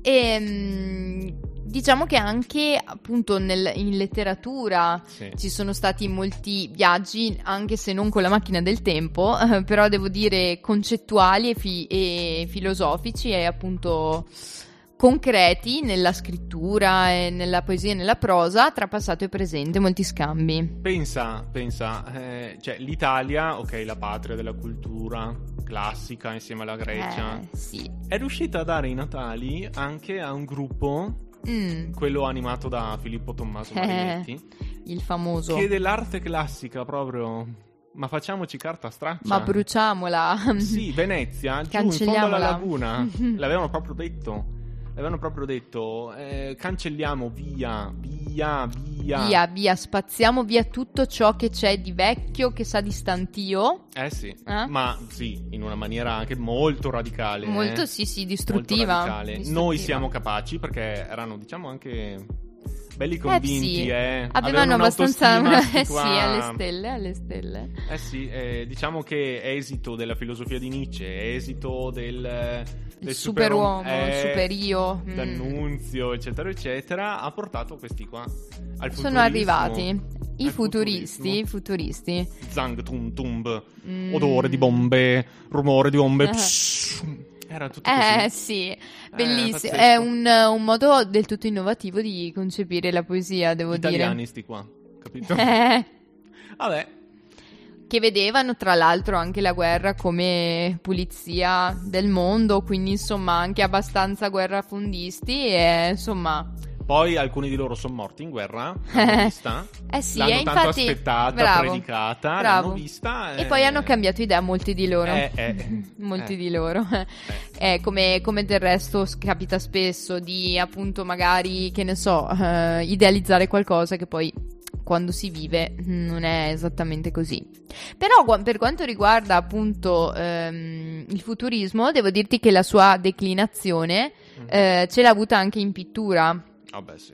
E, mm, diciamo che anche appunto nel- in letteratura Sì. ci sono stati molti viaggi, anche se non con la macchina del tempo, però devo dire concettuali e, fi- e filosofici e appunto concreti nella scrittura e nella poesia e nella prosa tra passato e presente, molti scambi. Pensa, pensa, eh, cioè l'Italia, ok, la patria della cultura classica insieme alla Grecia, Eh, sì. è riuscita a dare i Natali anche a un gruppo, Mm, quello animato da Filippo Tommaso Eh. Marinetti, il famoso. che dell'arte classica proprio. Ma facciamoci carta straccia. Ma bruciamola. Sì, Venezia, giù in fondo alla laguna. L'avevano proprio detto. L'avevano proprio detto. eh, cancelliamo via, via, via. Via, via, spaziamo via tutto ciò che c'è di vecchio, che sa di stantio. Eh sì, Eh? ma sì, in una maniera anche molto radicale. eh. Molto, sì, sì, Molto distruttiva. radicale. Distruttiva. Noi siamo capaci perché erano, diciamo, anche belli convinti, sì. eh. Avevano abbastanza... Eh sì, alle stelle, alle stelle. Eh sì, eh, diciamo che esito della filosofia di Nietzsche, esito del, del superuomo, eh, il superio. mm. D'Annunzio, eccetera, eccetera, ha portato questi qua al Sono arrivati i futuristi, i futuristi. Zang tum tumb, Mm. odore di bombe, rumore di bombe. Eh. Era tutto Eh così. sì, bellissimo. pazzesco. È un, un modo del tutto innovativo di concepire la poesia, devo Italiani sti qua, capito? dire. Eh, Vabbè, che vedevano tra l'altro anche la guerra come pulizia del mondo, quindi insomma anche abbastanza guerrafondisti e insomma... poi alcuni di loro sono morti in guerra, l'hanno vista, Eh sì, l'hanno e tanto infatti... aspettata, bravo, predicata, bravo. l'hanno vista E poi eh, hanno cambiato idea molti di loro. Eh, eh, molti eh. di loro. Eh, come, come del resto capita spesso di appunto magari, che ne so, eh, idealizzare qualcosa che poi quando si vive non è esattamente così. Però per quanto riguarda appunto ehm, il futurismo, devo dirti che la sua declinazione Mhm. eh, ce l'ha avuta anche in pittura. Vabbè, sì.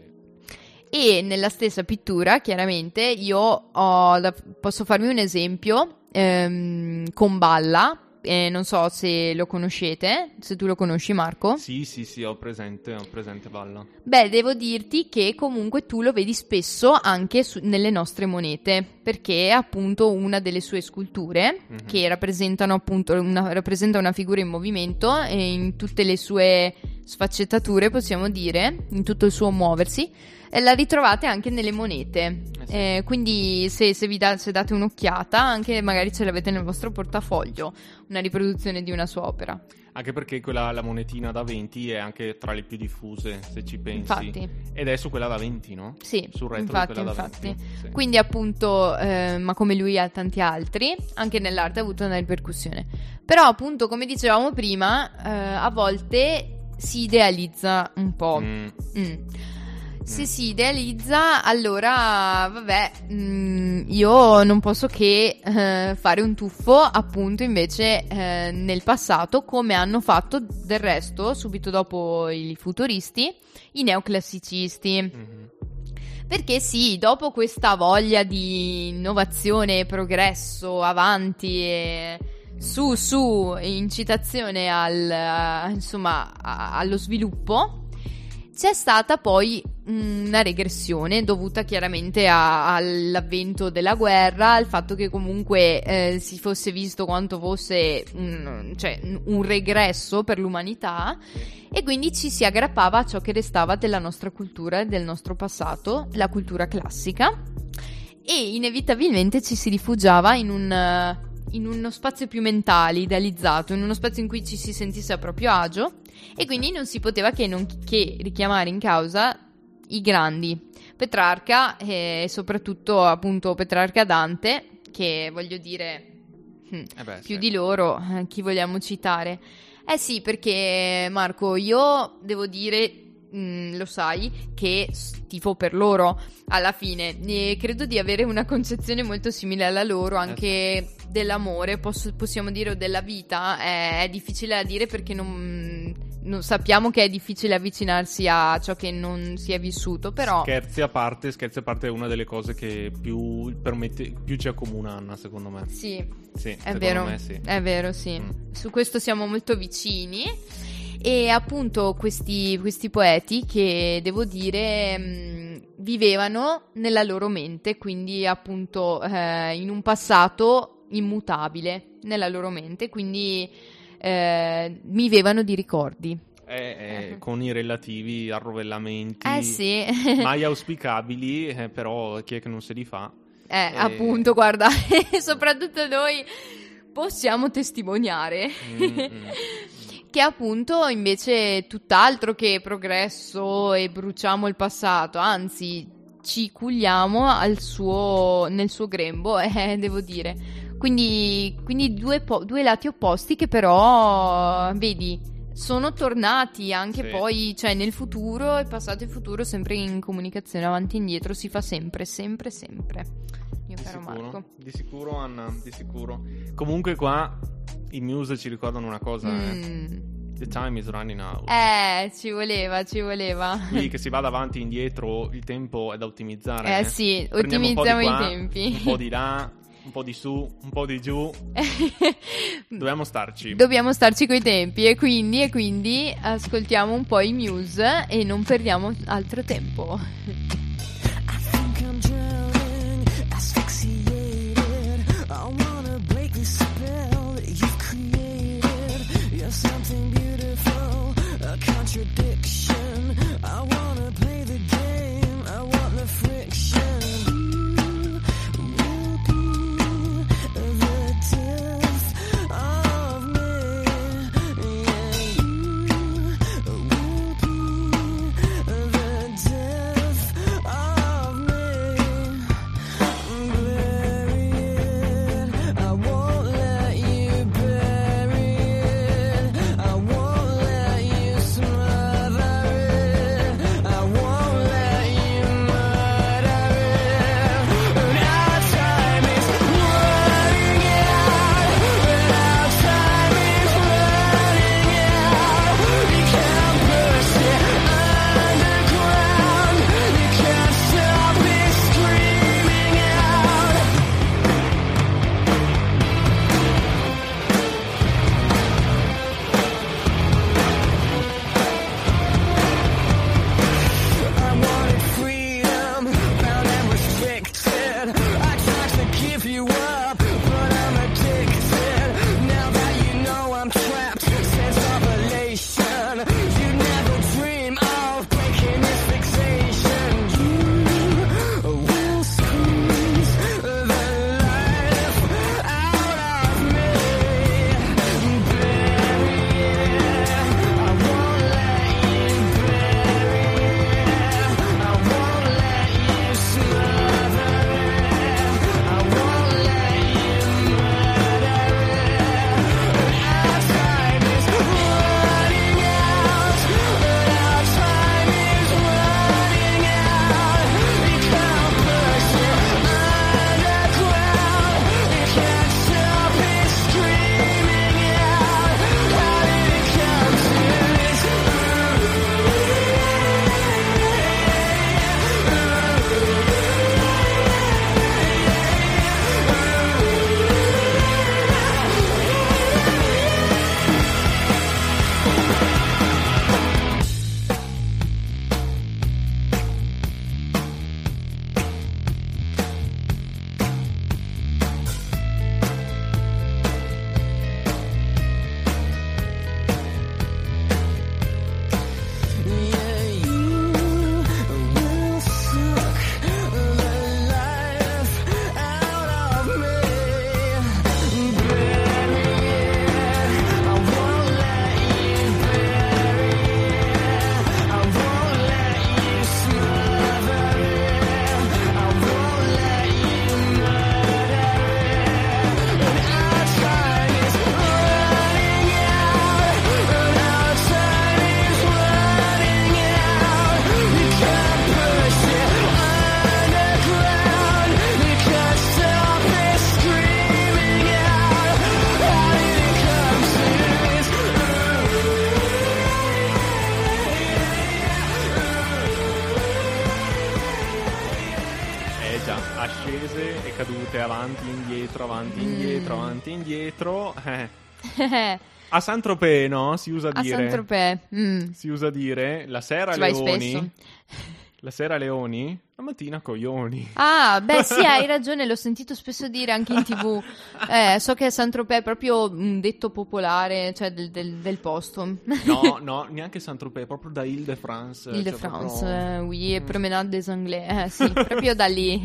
E nella stessa pittura, chiaramente, io ho da- posso farmi un esempio ehm, con Balla. eh, non so se lo conoscete, se tu lo conosci, Marco. Sì, sì, sì, ho presente, ho presente Balla. Beh, devo dirti che comunque tu lo vedi spesso anche su- nelle nostre monete, perché è appunto una delle sue sculture Mhm. che rappresentano appunto una, rappresenta una figura in movimento e in tutte le sue sfaccettature, possiamo dire, in tutto il suo muoversi, e la ritrovate anche nelle monete. Eh sì. Eh, quindi se, se vi da- se date un'occhiata, anche magari ce l'avete nel vostro portafoglio, una riproduzione di una sua opera. Anche perché quella, la monetina da 20 è anche tra le più diffuse, se ci pensi. Infatti. Ed è su quella da 20, no? Sì, Sul retro infatti, quella da infatti. 20. sì. Quindi appunto, eh, ma come lui e tanti altri, anche nell'arte ha avuto una ripercussione. Però appunto, come dicevamo prima, eh, a volte si idealizza un po'. Mm, Mm. Se Mm. si idealizza, allora, vabbè, mm, io non posso che eh, fare un tuffo, appunto, invece, eh, nel passato, come hanno fatto del resto, subito dopo i futuristi, i neoclassicisti. mhm. Perché sì, dopo questa voglia di innovazione, progresso, avanti e su su incitazione al, insomma, allo sviluppo, c'è stata poi una regressione dovuta chiaramente a- all'avvento della guerra, al fatto che comunque eh, si fosse visto quanto fosse un, cioè, un regresso per l'umanità e quindi ci si aggrappava a ciò che restava della nostra cultura e del nostro passato, la cultura classica, e inevitabilmente ci si rifugiava in un, in uno spazio più mentale, idealizzato, in uno spazio in cui ci si sentisse a proprio agio e quindi non si poteva che, non- che richiamare in causa i grandi, Petrarca e soprattutto appunto Petrarca Dante, che voglio dire... hm, Eh beh, più sì. di loro, eh, chi vogliamo citare? Eh sì, perché Marco, io devo dire, mm, lo sai, che tifo per loro alla fine. E credo di avere una concezione molto simile alla loro, anche dell'amore, posso- possiamo dire, o della vita. È, è difficile da dire perché non, non- sappiamo che è difficile avvicinarsi a ciò che non si è vissuto, però... Scherzi a parte, scherzi a parte è una delle cose che più, permette, più ci accomuna Anna, secondo me. Sì, Sì, È secondo vero, me sì. è vero, sì. Mm. Su questo siamo molto vicini. E appunto questi, questi poeti che devo dire mh, vivevano nella loro mente, quindi appunto eh, in un passato immutabile nella loro mente, quindi eh, vivevano di ricordi. Eh, eh, con i relativi arrovellamenti Eh sì, mai auspicabili, eh, però chi è che non se li fa? eh, Eh. appunto, guarda, soprattutto noi possiamo testimoniare. Mm, che appunto invece è tutt'altro che progresso e bruciamo il passato, anzi ci culiamo al suo, nel suo grembo, eh, devo dire. Quindi, quindi due, po- due lati opposti che però, vedi, sono tornati anche Sì. poi, cioè nel futuro, il passato e il futuro sempre in comunicazione avanti e indietro, si fa sempre, sempre, sempre. Mio Di caro sicuro, Marco. di sicuro Anna, di sicuro. Comunque qua i Muse ci ricordano una cosa, eh. Mm. The time is running out. Eh, ci voleva, ci voleva. Qui che si vada avanti e indietro, il tempo è da ottimizzare. Eh sì, Prendiamo ottimizziamo i qua, tempi. Un po' di là, un po' di su, un po' di giù. Dobbiamo starci. Dobbiamo starci coi tempi e quindi, e quindi ascoltiamo un po' i Muse e non perdiamo altro tempo. A Saint-Tropez, no? Si usa A dire. Saint-Tropez. Mm. Si usa dire la sera Ci leoni. La sera leoni, la mattina coglioni. Ah, beh, sì, hai ragione, l'ho sentito spesso dire anche in tv. Eh, so che a Saint-Tropez è proprio un detto popolare, cioè del, del- del posto. No, no, neanche Saint-Tropez, proprio da Ile-de-France. Il de cioè proprio- eh, oui, et promenade des Anglais, eh, sì, proprio da lì.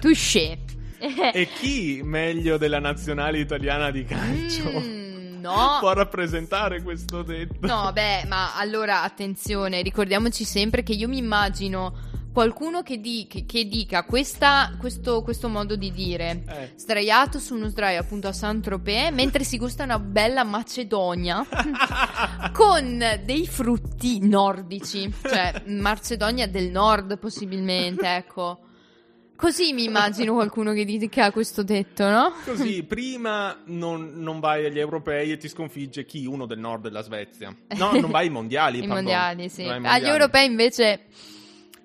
Touché. E chi meglio della nazionale italiana di calcio Mm, no. può rappresentare questo detto? No, beh, ma allora attenzione, ricordiamoci sempre che io mi immagino qualcuno che, di- che- che dica questa- questo, questo modo di dire. Eh. Sdraiato su uno sdraio appunto a Saint-Tropez mentre si gusta una bella Macedonia con dei frutti nordici, cioè Macedonia del nord possibilmente, ecco. Così mi immagino qualcuno che dica questo detto, no? Così, prima non, non vai agli europei e ti sconfigge chi? Uno del nord della Svezia. No, non vai ai mondiali. I mondiali, sì. Ai Agli mondiali. europei invece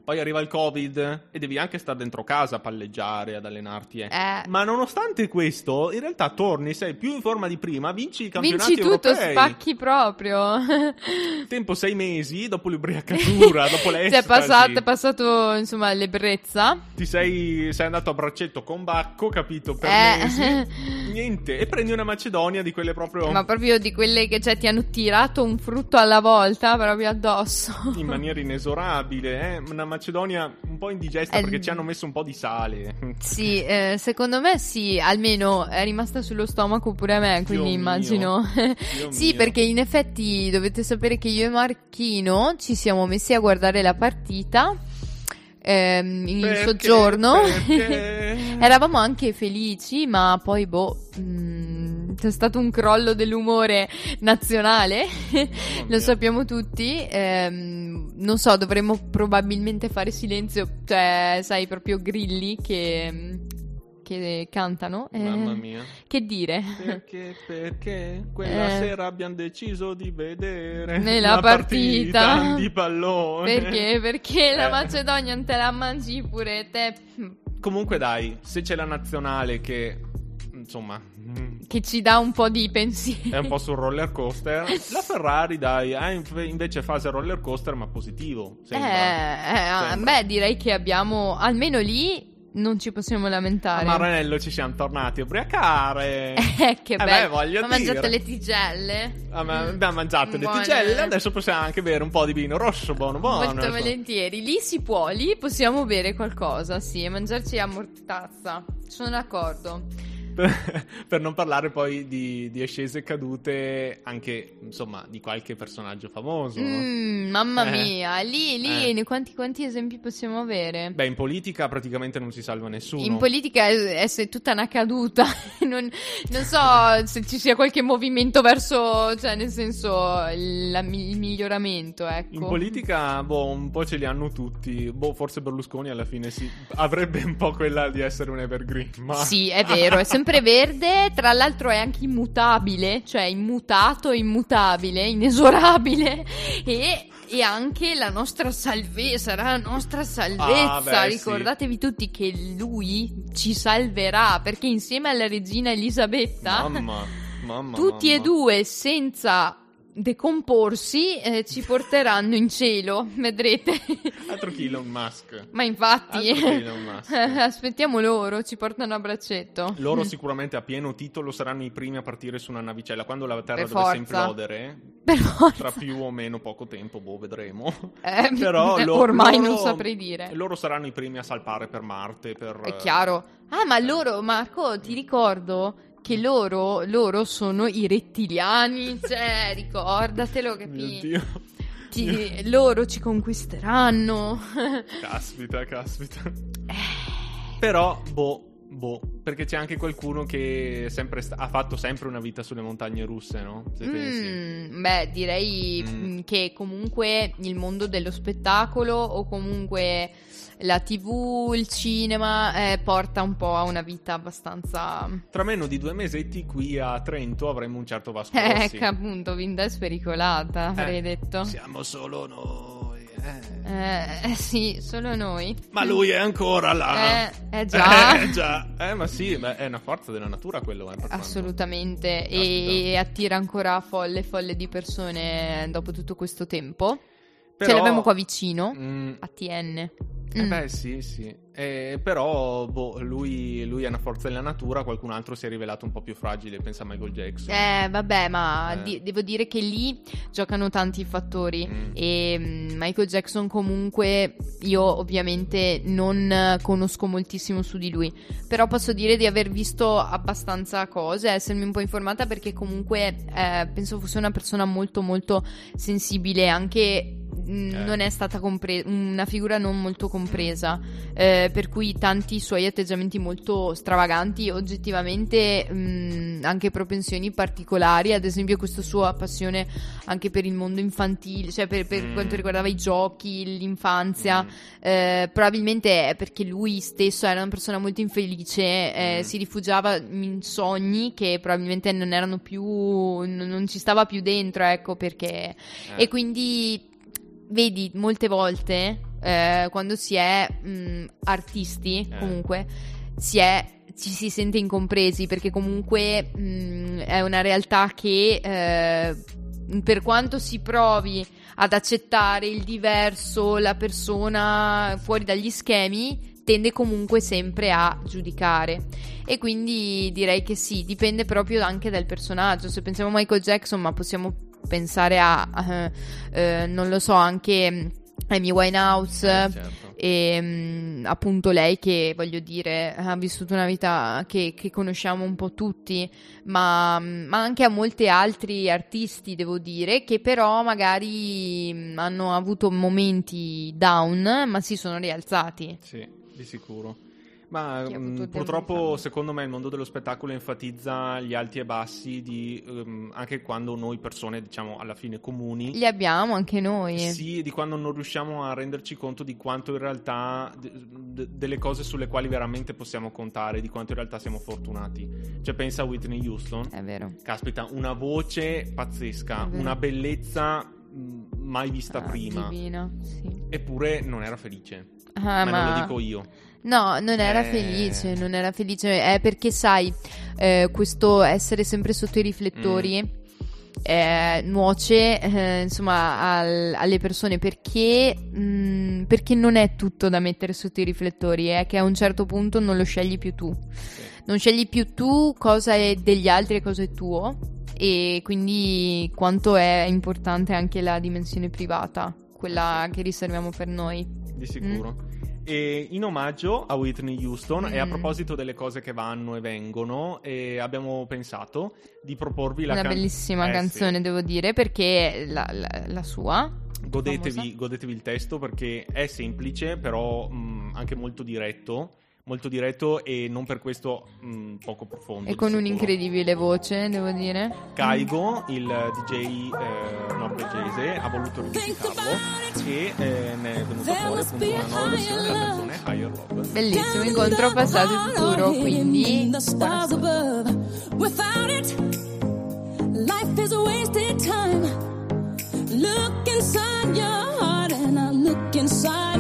Poi arriva il Covid e devi anche stare dentro casa a palleggiare, ad allenarti. eh. Eh. Ma nonostante questo, in realtà torni, sei più in forma di prima, vinci i campionati vinci tutto, europei. spacchi proprio. Tempo sei mesi, dopo l'ubriacatura, dopo Ti è l'estasi. passato, è passato, insomma, l'ebbrezza. Ti sei, sei andato a braccetto con Bacco, capito, per Eh. mesi. Niente. E prendi una Macedonia di quelle proprio Ma proprio di quelle che cioè, ti hanno tirato un frutto alla volta proprio addosso. in maniera inesorabile. Eh? Una Macedonia un po' indigesta perché ci hanno messo un po' di sale. Sì, eh, secondo me sì, almeno è rimasta sullo stomaco pure a me, quindi Dio immagino. Dio sì, mio. perché in effetti dovete sapere che io e Marchino ci siamo messi a guardare la partita ehm, in Perché? soggiorno. Perché? Eravamo anche felici, ma poi boh, mm, c'è stato un crollo dell'umore nazionale, lo sappiamo tutti. ehm, non so, dovremmo probabilmente fare silenzio, cioè, sai, proprio grilli che, che cantano. eh, Mamma mia. Che dire? Perché, perché quella Eh. sera abbiamo deciso di vedere Nella una partita. di pallone. Perché? Perché la Eh. Macedonia non te la mangi pure te. Comunque dai, se c'è la nazionale che insomma mm, Che ci dà un po' di pensiero. è un po' sul roller coaster, la Ferrari dai, inf- invece fase roller coaster ma positivo, Eh, sembra. eh, Sembra. beh, direi che abbiamo almeno lì non ci possiamo A lamentare. Maranello ci siamo tornati a ubriacare. Eh, che Eh beh, bello. voglio Ho mangiato le tigelle. Ah, ma Mm. abbiamo mangiato le Buone. tigelle, adesso possiamo anche bere un po' di vino rosso, buono buono. Molto volentieri. Lì si può, lì possiamo bere qualcosa, sì, e mangiarci a mortazza. Sono d'accordo. Per, per non parlare poi di, di ascese e cadute anche, insomma, di qualche personaggio famoso. Mm, mamma Eh. mia, lì, lì, Eh. quanti, quanti esempi possiamo avere? Beh, in politica praticamente non si salva nessuno. In politica è, è tutta una caduta. non, non so se ci sia qualche movimento verso, cioè, nel senso, il, la- il miglioramento, ecco. In politica, boh, un po' ce li hanno tutti. Boh, forse Berlusconi alla fine sì, avrebbe un po' quella di essere un evergreen. Ma... Sì, è vero, è sempre verde, tra l'altro è anche immutabile, cioè immutato, immutabile, inesorabile e, e anche la nostra salvezza, sarà la nostra salvezza. Ah, beh, sì. Ricordatevi tutti che lui ci salverà perché insieme alla regina Elisabetta, Mamma, mamma. tutti e mamma. due senza decomporsi eh, ci porteranno in cielo, vedrete. Altro che Elon Musk. Ma infatti, Elon Musk. aspettiamo loro, ci portano a braccetto. Loro Mm. sicuramente a pieno titolo saranno i primi a partire su una navicella. Quando la Terra Per dovesse forza. implodere, Per forza. tra più o meno poco tempo, boh, vedremo. Eh, Però eh, lo- ormai loro- non saprei dire. Loro saranno i primi a salpare per Marte. Per, È chiaro. Ah, ma loro, Marco, ti ricordo che loro, loro sono i rettiliani. Cioè, ricordatelo, Mio capi? Dio. Loro ci conquisteranno. Caspita, caspita. Eh. Però, boh, boh, perché c'è anche qualcuno che sta- ha fatto sempre una vita sulle montagne russe, no? Mm, beh, direi Mm. mm, che comunque il mondo dello spettacolo o comunque la TV, il cinema eh, porta un po' a una vita abbastanza Tra meno di due mesetti qui a Trento avremo un certo Vasco Eh, Rossi. che appunto, Vinda è spericolata, avrei Eh, detto. Siamo solo noi. Eh, eh, sì, solo noi. Ma lui è ancora là. Eh, eh già. Eh, già. Eh, ma sì, beh, è una forza della natura quello. Eh. Assolutamente, Caspita. e attira ancora folle e folle di persone dopo tutto questo tempo. Però- Ce l'abbiamo qua vicino, Mm, a TN. eh Mm. beh, sì, sì. Eh, però, boh, lui, lui è una forza della natura, qualcun altro si è rivelato un po' più fragile, pensa a Michael Jackson. Eh, vabbè, ma Eh. di- devo dire che lì giocano tanti fattori. Mm. E mm, Michael Jackson, comunque, io ovviamente non conosco moltissimo su di lui. Però posso dire di aver visto abbastanza cose, essermi un po' informata perché, comunque, eh, penso fosse una persona molto, molto sensibile. Anche mm, Eh. non è stata compresa, una figura non molto compresa. eh, per cui tanti suoi atteggiamenti molto stravaganti, oggettivamente mh, anche propensioni particolari, ad esempio questa sua passione anche per il mondo infantile, cioè per, per Mm. quanto riguardava i giochi, l'infanzia, Mm. eh, probabilmente è perché lui stesso era una persona molto infelice, eh, Mm. si rifugiava in sogni che probabilmente non erano più, non, non ci stava più dentro, ecco perché... Eh. E quindi vedi molte volte eh, quando si è mh, artisti, Eh. comunque, si è ci si sente incompresi perché comunque mh, è una realtà che eh, per quanto si provi ad accettare il diverso, la persona fuori dagli schemi, tende comunque sempre a giudicare. E quindi direi che sì, dipende proprio anche dal personaggio. Se pensiamo a Michael Jackson, ma possiamo pensare a, a, eh, non lo so, anche mm, Amy Winehouse. Eh, certo. E mm, appunto lei che voglio dire ha vissuto una vita che, che conosciamo un po' tutti, ma, ma anche a molti altri artisti, devo dire, che però magari mm, hanno avuto momenti down, ma si sono rialzati. Sì, di sicuro. Ma mh, avuto purtroppo, secondo me, il mondo dello spettacolo enfatizza gli alti e bassi di, ehm, anche quando noi persone, diciamo, alla fine comuni, Li abbiamo anche noi. sì, di quando non riusciamo a renderci conto di quanto in realtà de- de- delle cose sulle quali veramente possiamo contare, di quanto in realtà siamo fortunati. Cioè, pensa a Whitney Houston. È vero. Caspita, una voce pazzesca, una bellezza mai vista Ah, prima. Divina, sì. Eppure non era felice. Ah, ma, ma- non lo dico io. No, non era Eh. felice, non era felice, è perché sai, eh, questo essere sempre sotto i riflettori Mm. eh, nuoce, eh, insomma, al- alle persone perché, mh, perché non è tutto da mettere sotto i riflettori, è che a un certo punto non lo scegli più tu. Sì. Non scegli più tu cosa è degli altri e cosa è tuo e quindi quanto è importante anche la dimensione privata, quella che riserviamo per noi. Di sicuro. E in omaggio a Whitney Houston, e a Mm. proposito delle cose che vanno e vengono, eh, abbiamo pensato di proporvi la Una can- bellissima Eh, canzone, sì. devo dire, perché la, la- la sua. Godetevi, godetevi il testo perché è semplice, però mh, anche molto diretto. Molto diretto e non per questo mh, poco profondo. E con sicuro. un'incredibile voce, devo dire. Kaigo, il DJ eh, norvegese, ha voluto rivisitato e eh, ne è venuta fuori appunto una nuova versione della canzone Higher Love. Bellissimo incontro passato e futuro, quindi. Without it, life is a wasted time. Look inside your heart and I look inside.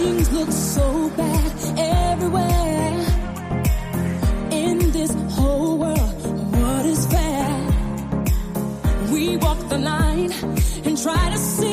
Things look so bad everywhere. In this whole world, what is fair? We walk the line and try to see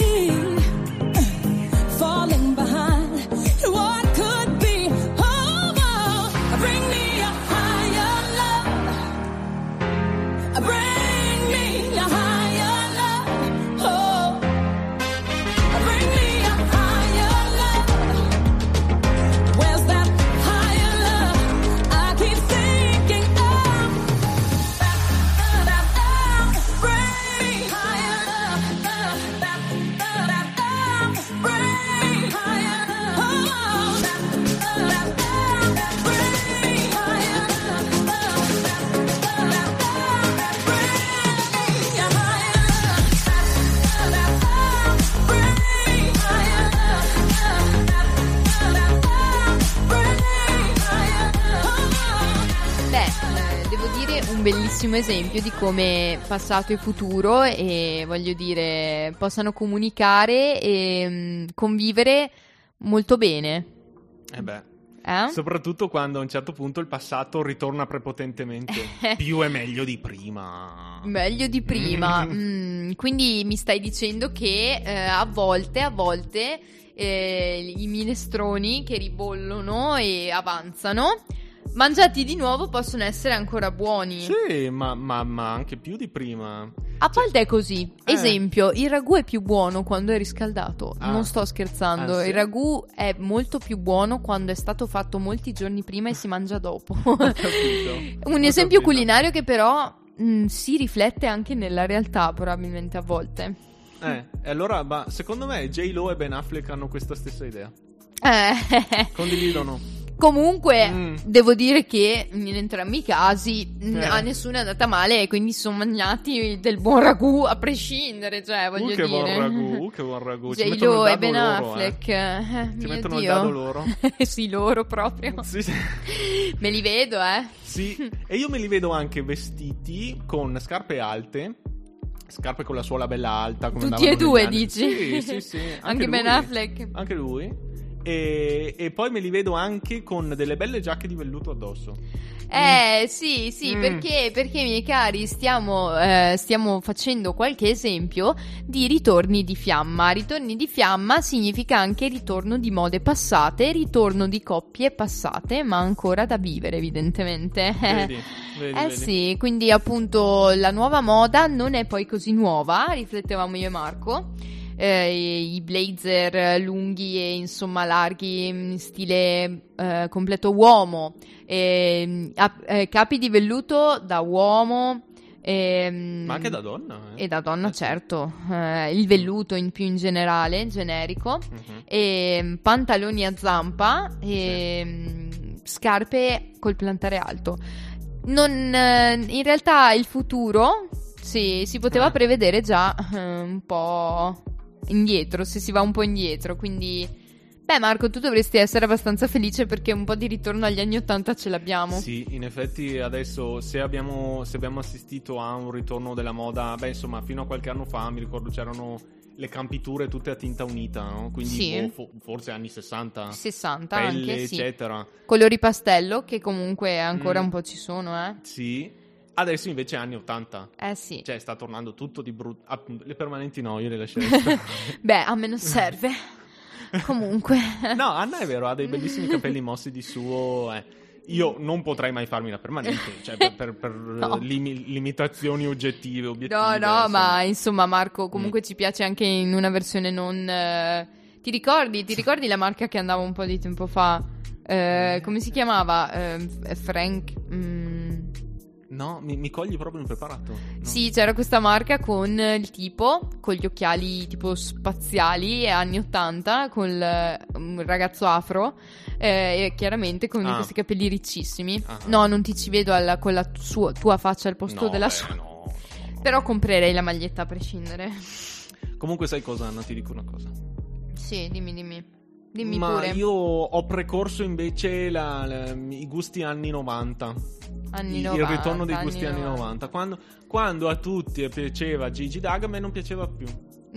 bellissimo esempio di come passato e futuro e voglio dire possano comunicare e mm, convivere molto bene. Eh beh. Eh? Soprattutto quando a un certo punto il passato ritorna prepotentemente. Più e meglio di prima. Meglio di prima. Mm, quindi mi stai dicendo che eh, a volte, a volte eh, i minestroni che ribollono e avanzano, mangiati di nuovo possono essere ancora buoni. Sì, ma, ma- ma anche più di prima. A volte è così. Eh. Esempio, il ragù è più buono quando è riscaldato. Ah. Non sto scherzando. Ah, sì? Il ragù è molto più buono quando è stato fatto molti giorni prima e si mangia dopo. Un esempio culinario che però mm, si riflette anche nella realtà, probabilmente a volte. Eh, e allora, ma secondo me J-Lo e Ben Affleck hanno questa stessa idea. Eh, Condividono. Comunque, Mm. devo dire che in entrambi i casi Eh. a nessuno è andata male e quindi sono mangiati del buon ragù a prescindere, cioè, voglio Uh, che dire. buon ragù, che buon ragù. J-Lo il e Ben loro, Affleck. eh. Eh, Ci mettono il Dio. dado loro. sì, loro proprio. Sì, sì. Me li vedo, eh. Sì, e io me li vedo anche vestiti con scarpe alte. Scarpe con la suola bella alta. Come Tutti e due, dici? Sì, sì, sì. Anche Ben lui. Affleck. Anche lui. E, e poi me li vedo anche con delle belle giacche di velluto addosso. Eh sì, sì, Mm. perché, perché miei cari stiamo, eh, stiamo facendo qualche esempio di ritorni di fiamma. Ritorni di fiamma significa anche ritorno di mode passate, ritorno di coppie passate, ma ancora da vivere evidentemente. Vedi, vedi, Eh vedi. sì, quindi appunto la nuova moda non è poi così nuova, riflettevamo io e Marco. Eh, I blazer lunghi e insomma larghi in stile eh, completo uomo, ehm, ap- eh, capi di velluto da uomo. ehm, Ma anche da donna. eh. E da donna, Eh sì. certo. Eh, il velluto in più in generale, generico Mhm. e mm, pantaloni a zampa e mm, scarpe col plantare alto. Non, eh, in realtà il futuro sì, si poteva Eh. prevedere già eh, un po' indietro, se si va un po' indietro, quindi beh Marco, tu dovresti essere abbastanza felice perché un po' di ritorno agli anni 80 ce l'abbiamo. Sì, in effetti adesso se abbiamo, se abbiamo assistito a un ritorno della moda, beh insomma fino a qualche anno fa mi ricordo c'erano le campiture tutte a tinta unita, no? quindi Sì. boh, fo- forse anni 60, 60 pelle anche, sì. eccetera. Colori pastello che comunque ancora Mm. un po' ci sono, eh. Sì, adesso invece anni 80. Eh sì. Cioè, sta tornando tutto di brutto. Appunto, le permanenti no, io le lascerei. Beh, a me non serve. Comunque. no, Anna è vero, ha dei bellissimi capelli mossi di suo. eh. Io non potrei mai farmi la permanente, cioè per, per- per, No. limi- limitazioni oggettive, obiettive. No, no, insomma. ma insomma, Marco, comunque Mm. ci piace anche in una versione non. eh, Ti ricordi? Ti ricordi la marca che andava un po' di tempo fa? Eh, come si chiamava? Eh, Frank. mm, No, mi, mi cogli proprio impreparato. No. Sì, c'era questa marca con il tipo, con gli occhiali tipo spaziali, anni 80, con il- un ragazzo afro, eh, e chiaramente con Ah. questi capelli ricissimi. Ah. No, non ti ci vedo alla- con la sua- tua faccia al posto No, della eh, sua. no, no. Però comprerei la maglietta a prescindere. Comunque, sai cosa, Anna? Ti dico una cosa. Sì, dimmi, dimmi. Dimmi Ma pure. io ho precorso invece la- la- i gusti anni 90. Anni il 90, ritorno dei gusti anni 90. 90. Quando, quando a tutti piaceva Gigi Dag, a me non piaceva più.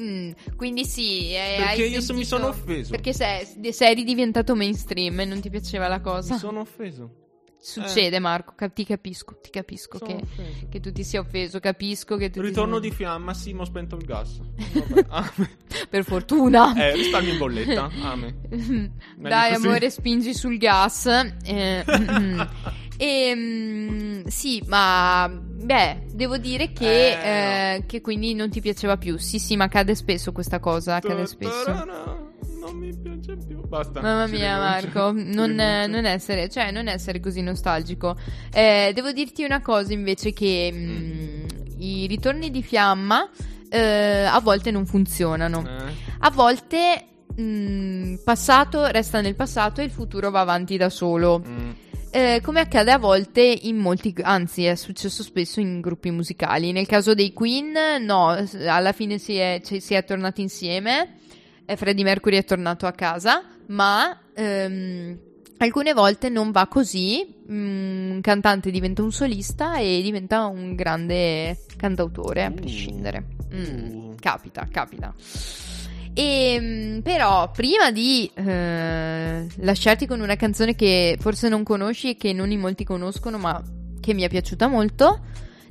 Mm, quindi sì, eh, Perché io so- mi sentito- sono offeso. Perché sei, sei ridiventato mainstream e non ti piaceva la cosa. Mi sono offeso. Succede, Marco, cap- ti capisco, ti capisco che, che tu ti sia offeso, capisco che tu ti Ritorno sia- di fiamma, sì, ma ho spento il gas. Vabbè. Per fortuna. eh, risparmio in bolletta. Ame. Dai, amore, spingi sul gas. Eh, mm, e, mm, sì, ma beh, devo dire che, Eh, eh, che quindi non ti piaceva più. Sì, sì, ma accade spesso questa cosa, accade spesso. Non mi piace più. Basta. Mamma mia, Marco, non, non essere, cioè, non essere così nostalgico. Eh, devo dirti una cosa invece che mm, i ritorni di fiamma eh, a volte non funzionano. Eh, A volte mm, passato resta nel passato e il futuro va avanti da solo. mm. Eh, come accade a volte in molti, anzi è successo spesso in gruppi musicali. Nel caso dei Queen, no, alla fine si è, ci- si è tornati insieme. E Freddie Mercury è tornato a casa, ma ehm, alcune volte non va così, mm, un cantante diventa un solista e diventa un grande cantautore, a prescindere. Mm, Uh. capita, capita. E, mm, però, prima di eh, lasciarti con una canzone che forse non conosci e che non in molti conoscono, ma che mi è piaciuta molto,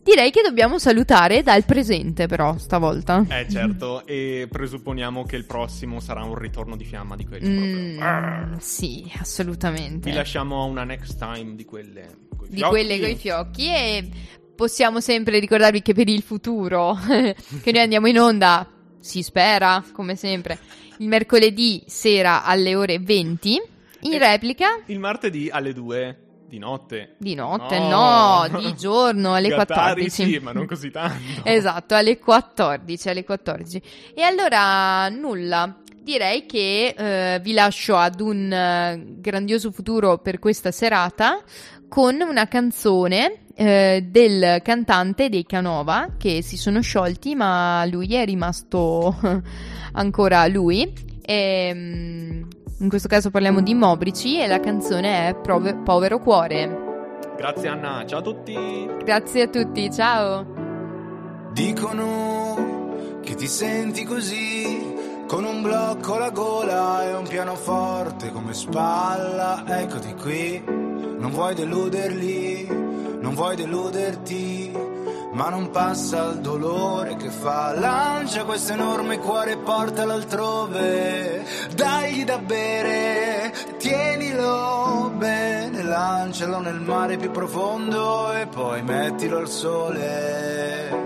direi che dobbiamo salutare dal presente, però, stavolta. Eh certo, e presupponiamo che il prossimo sarà un ritorno di fiamma di quelli Mm, proprio. sì, assolutamente. Vi lasciamo a una next time di quelle coi di fiocchi. quelle coi fiocchi e possiamo sempre ricordarvi che per il futuro che noi andiamo in onda, si spera, come sempre, il mercoledì sera alle ore 20 in Eh. replica Il martedì alle 2 di notte. di notte, no, di giorno alle Gattari 14. sì, ma non così tanto. Esatto, alle 14, alle 14. E allora nulla, direi che eh, vi lascio ad un eh, grandioso futuro per questa serata con una canzone eh, del cantante dei Canova che si sono sciolti, ma lui è rimasto ancora lui. E, mm, in questo caso parliamo di Mobrici e la canzone è Prove- Povero Cuore. Grazie Anna, ciao a tutti. Grazie a tutti, ciao! Dicono che ti senti così, con un blocco alla gola e un pianoforte come spalla. Eccoti qui, non vuoi deluderli, non vuoi deluderti, ma non passa il dolore che fa. Lancia questo enorme cuore e portalo altrove. Dagli da bere, tienilo bene, lancialo nel mare più profondo e poi mettilo al sole.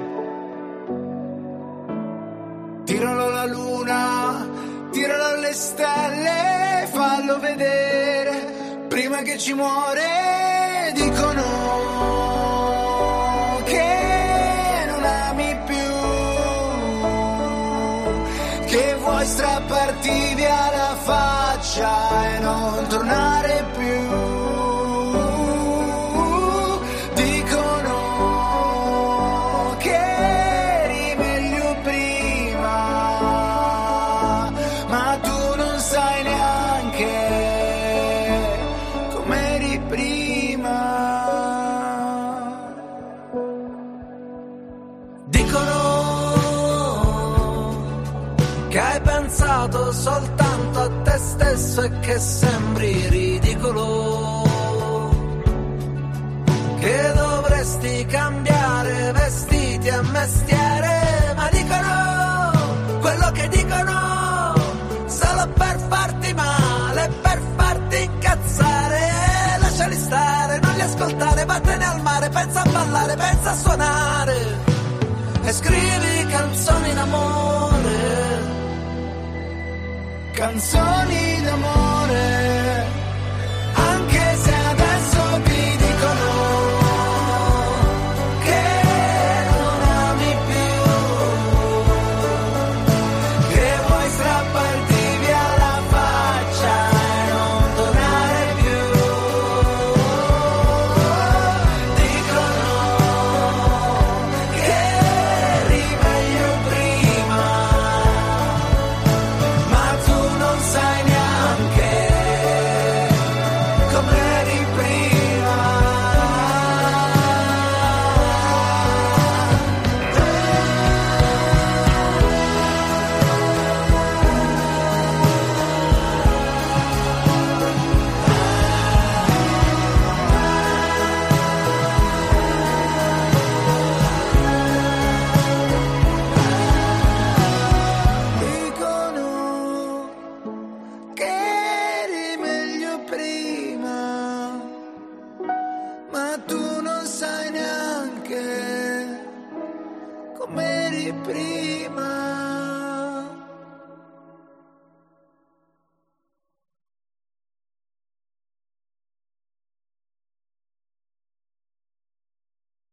Tiralo alla luna, tiralo alle stelle, fallo vedere prima che ci muore. Dicono vuoi strapparti via la faccia e non tornare più. Pensato soltanto a te stesso e che sembri ridicolo. Che dovresti cambiare vestiti e mestiere, ma dicono quello che dicono solo per farti male, per farti incazzare. Lasciali stare, non li ascoltare, vattene al mare, pensa a ballare, pensa a suonare e scrivi canzoni d'amore, canzoni d'amore,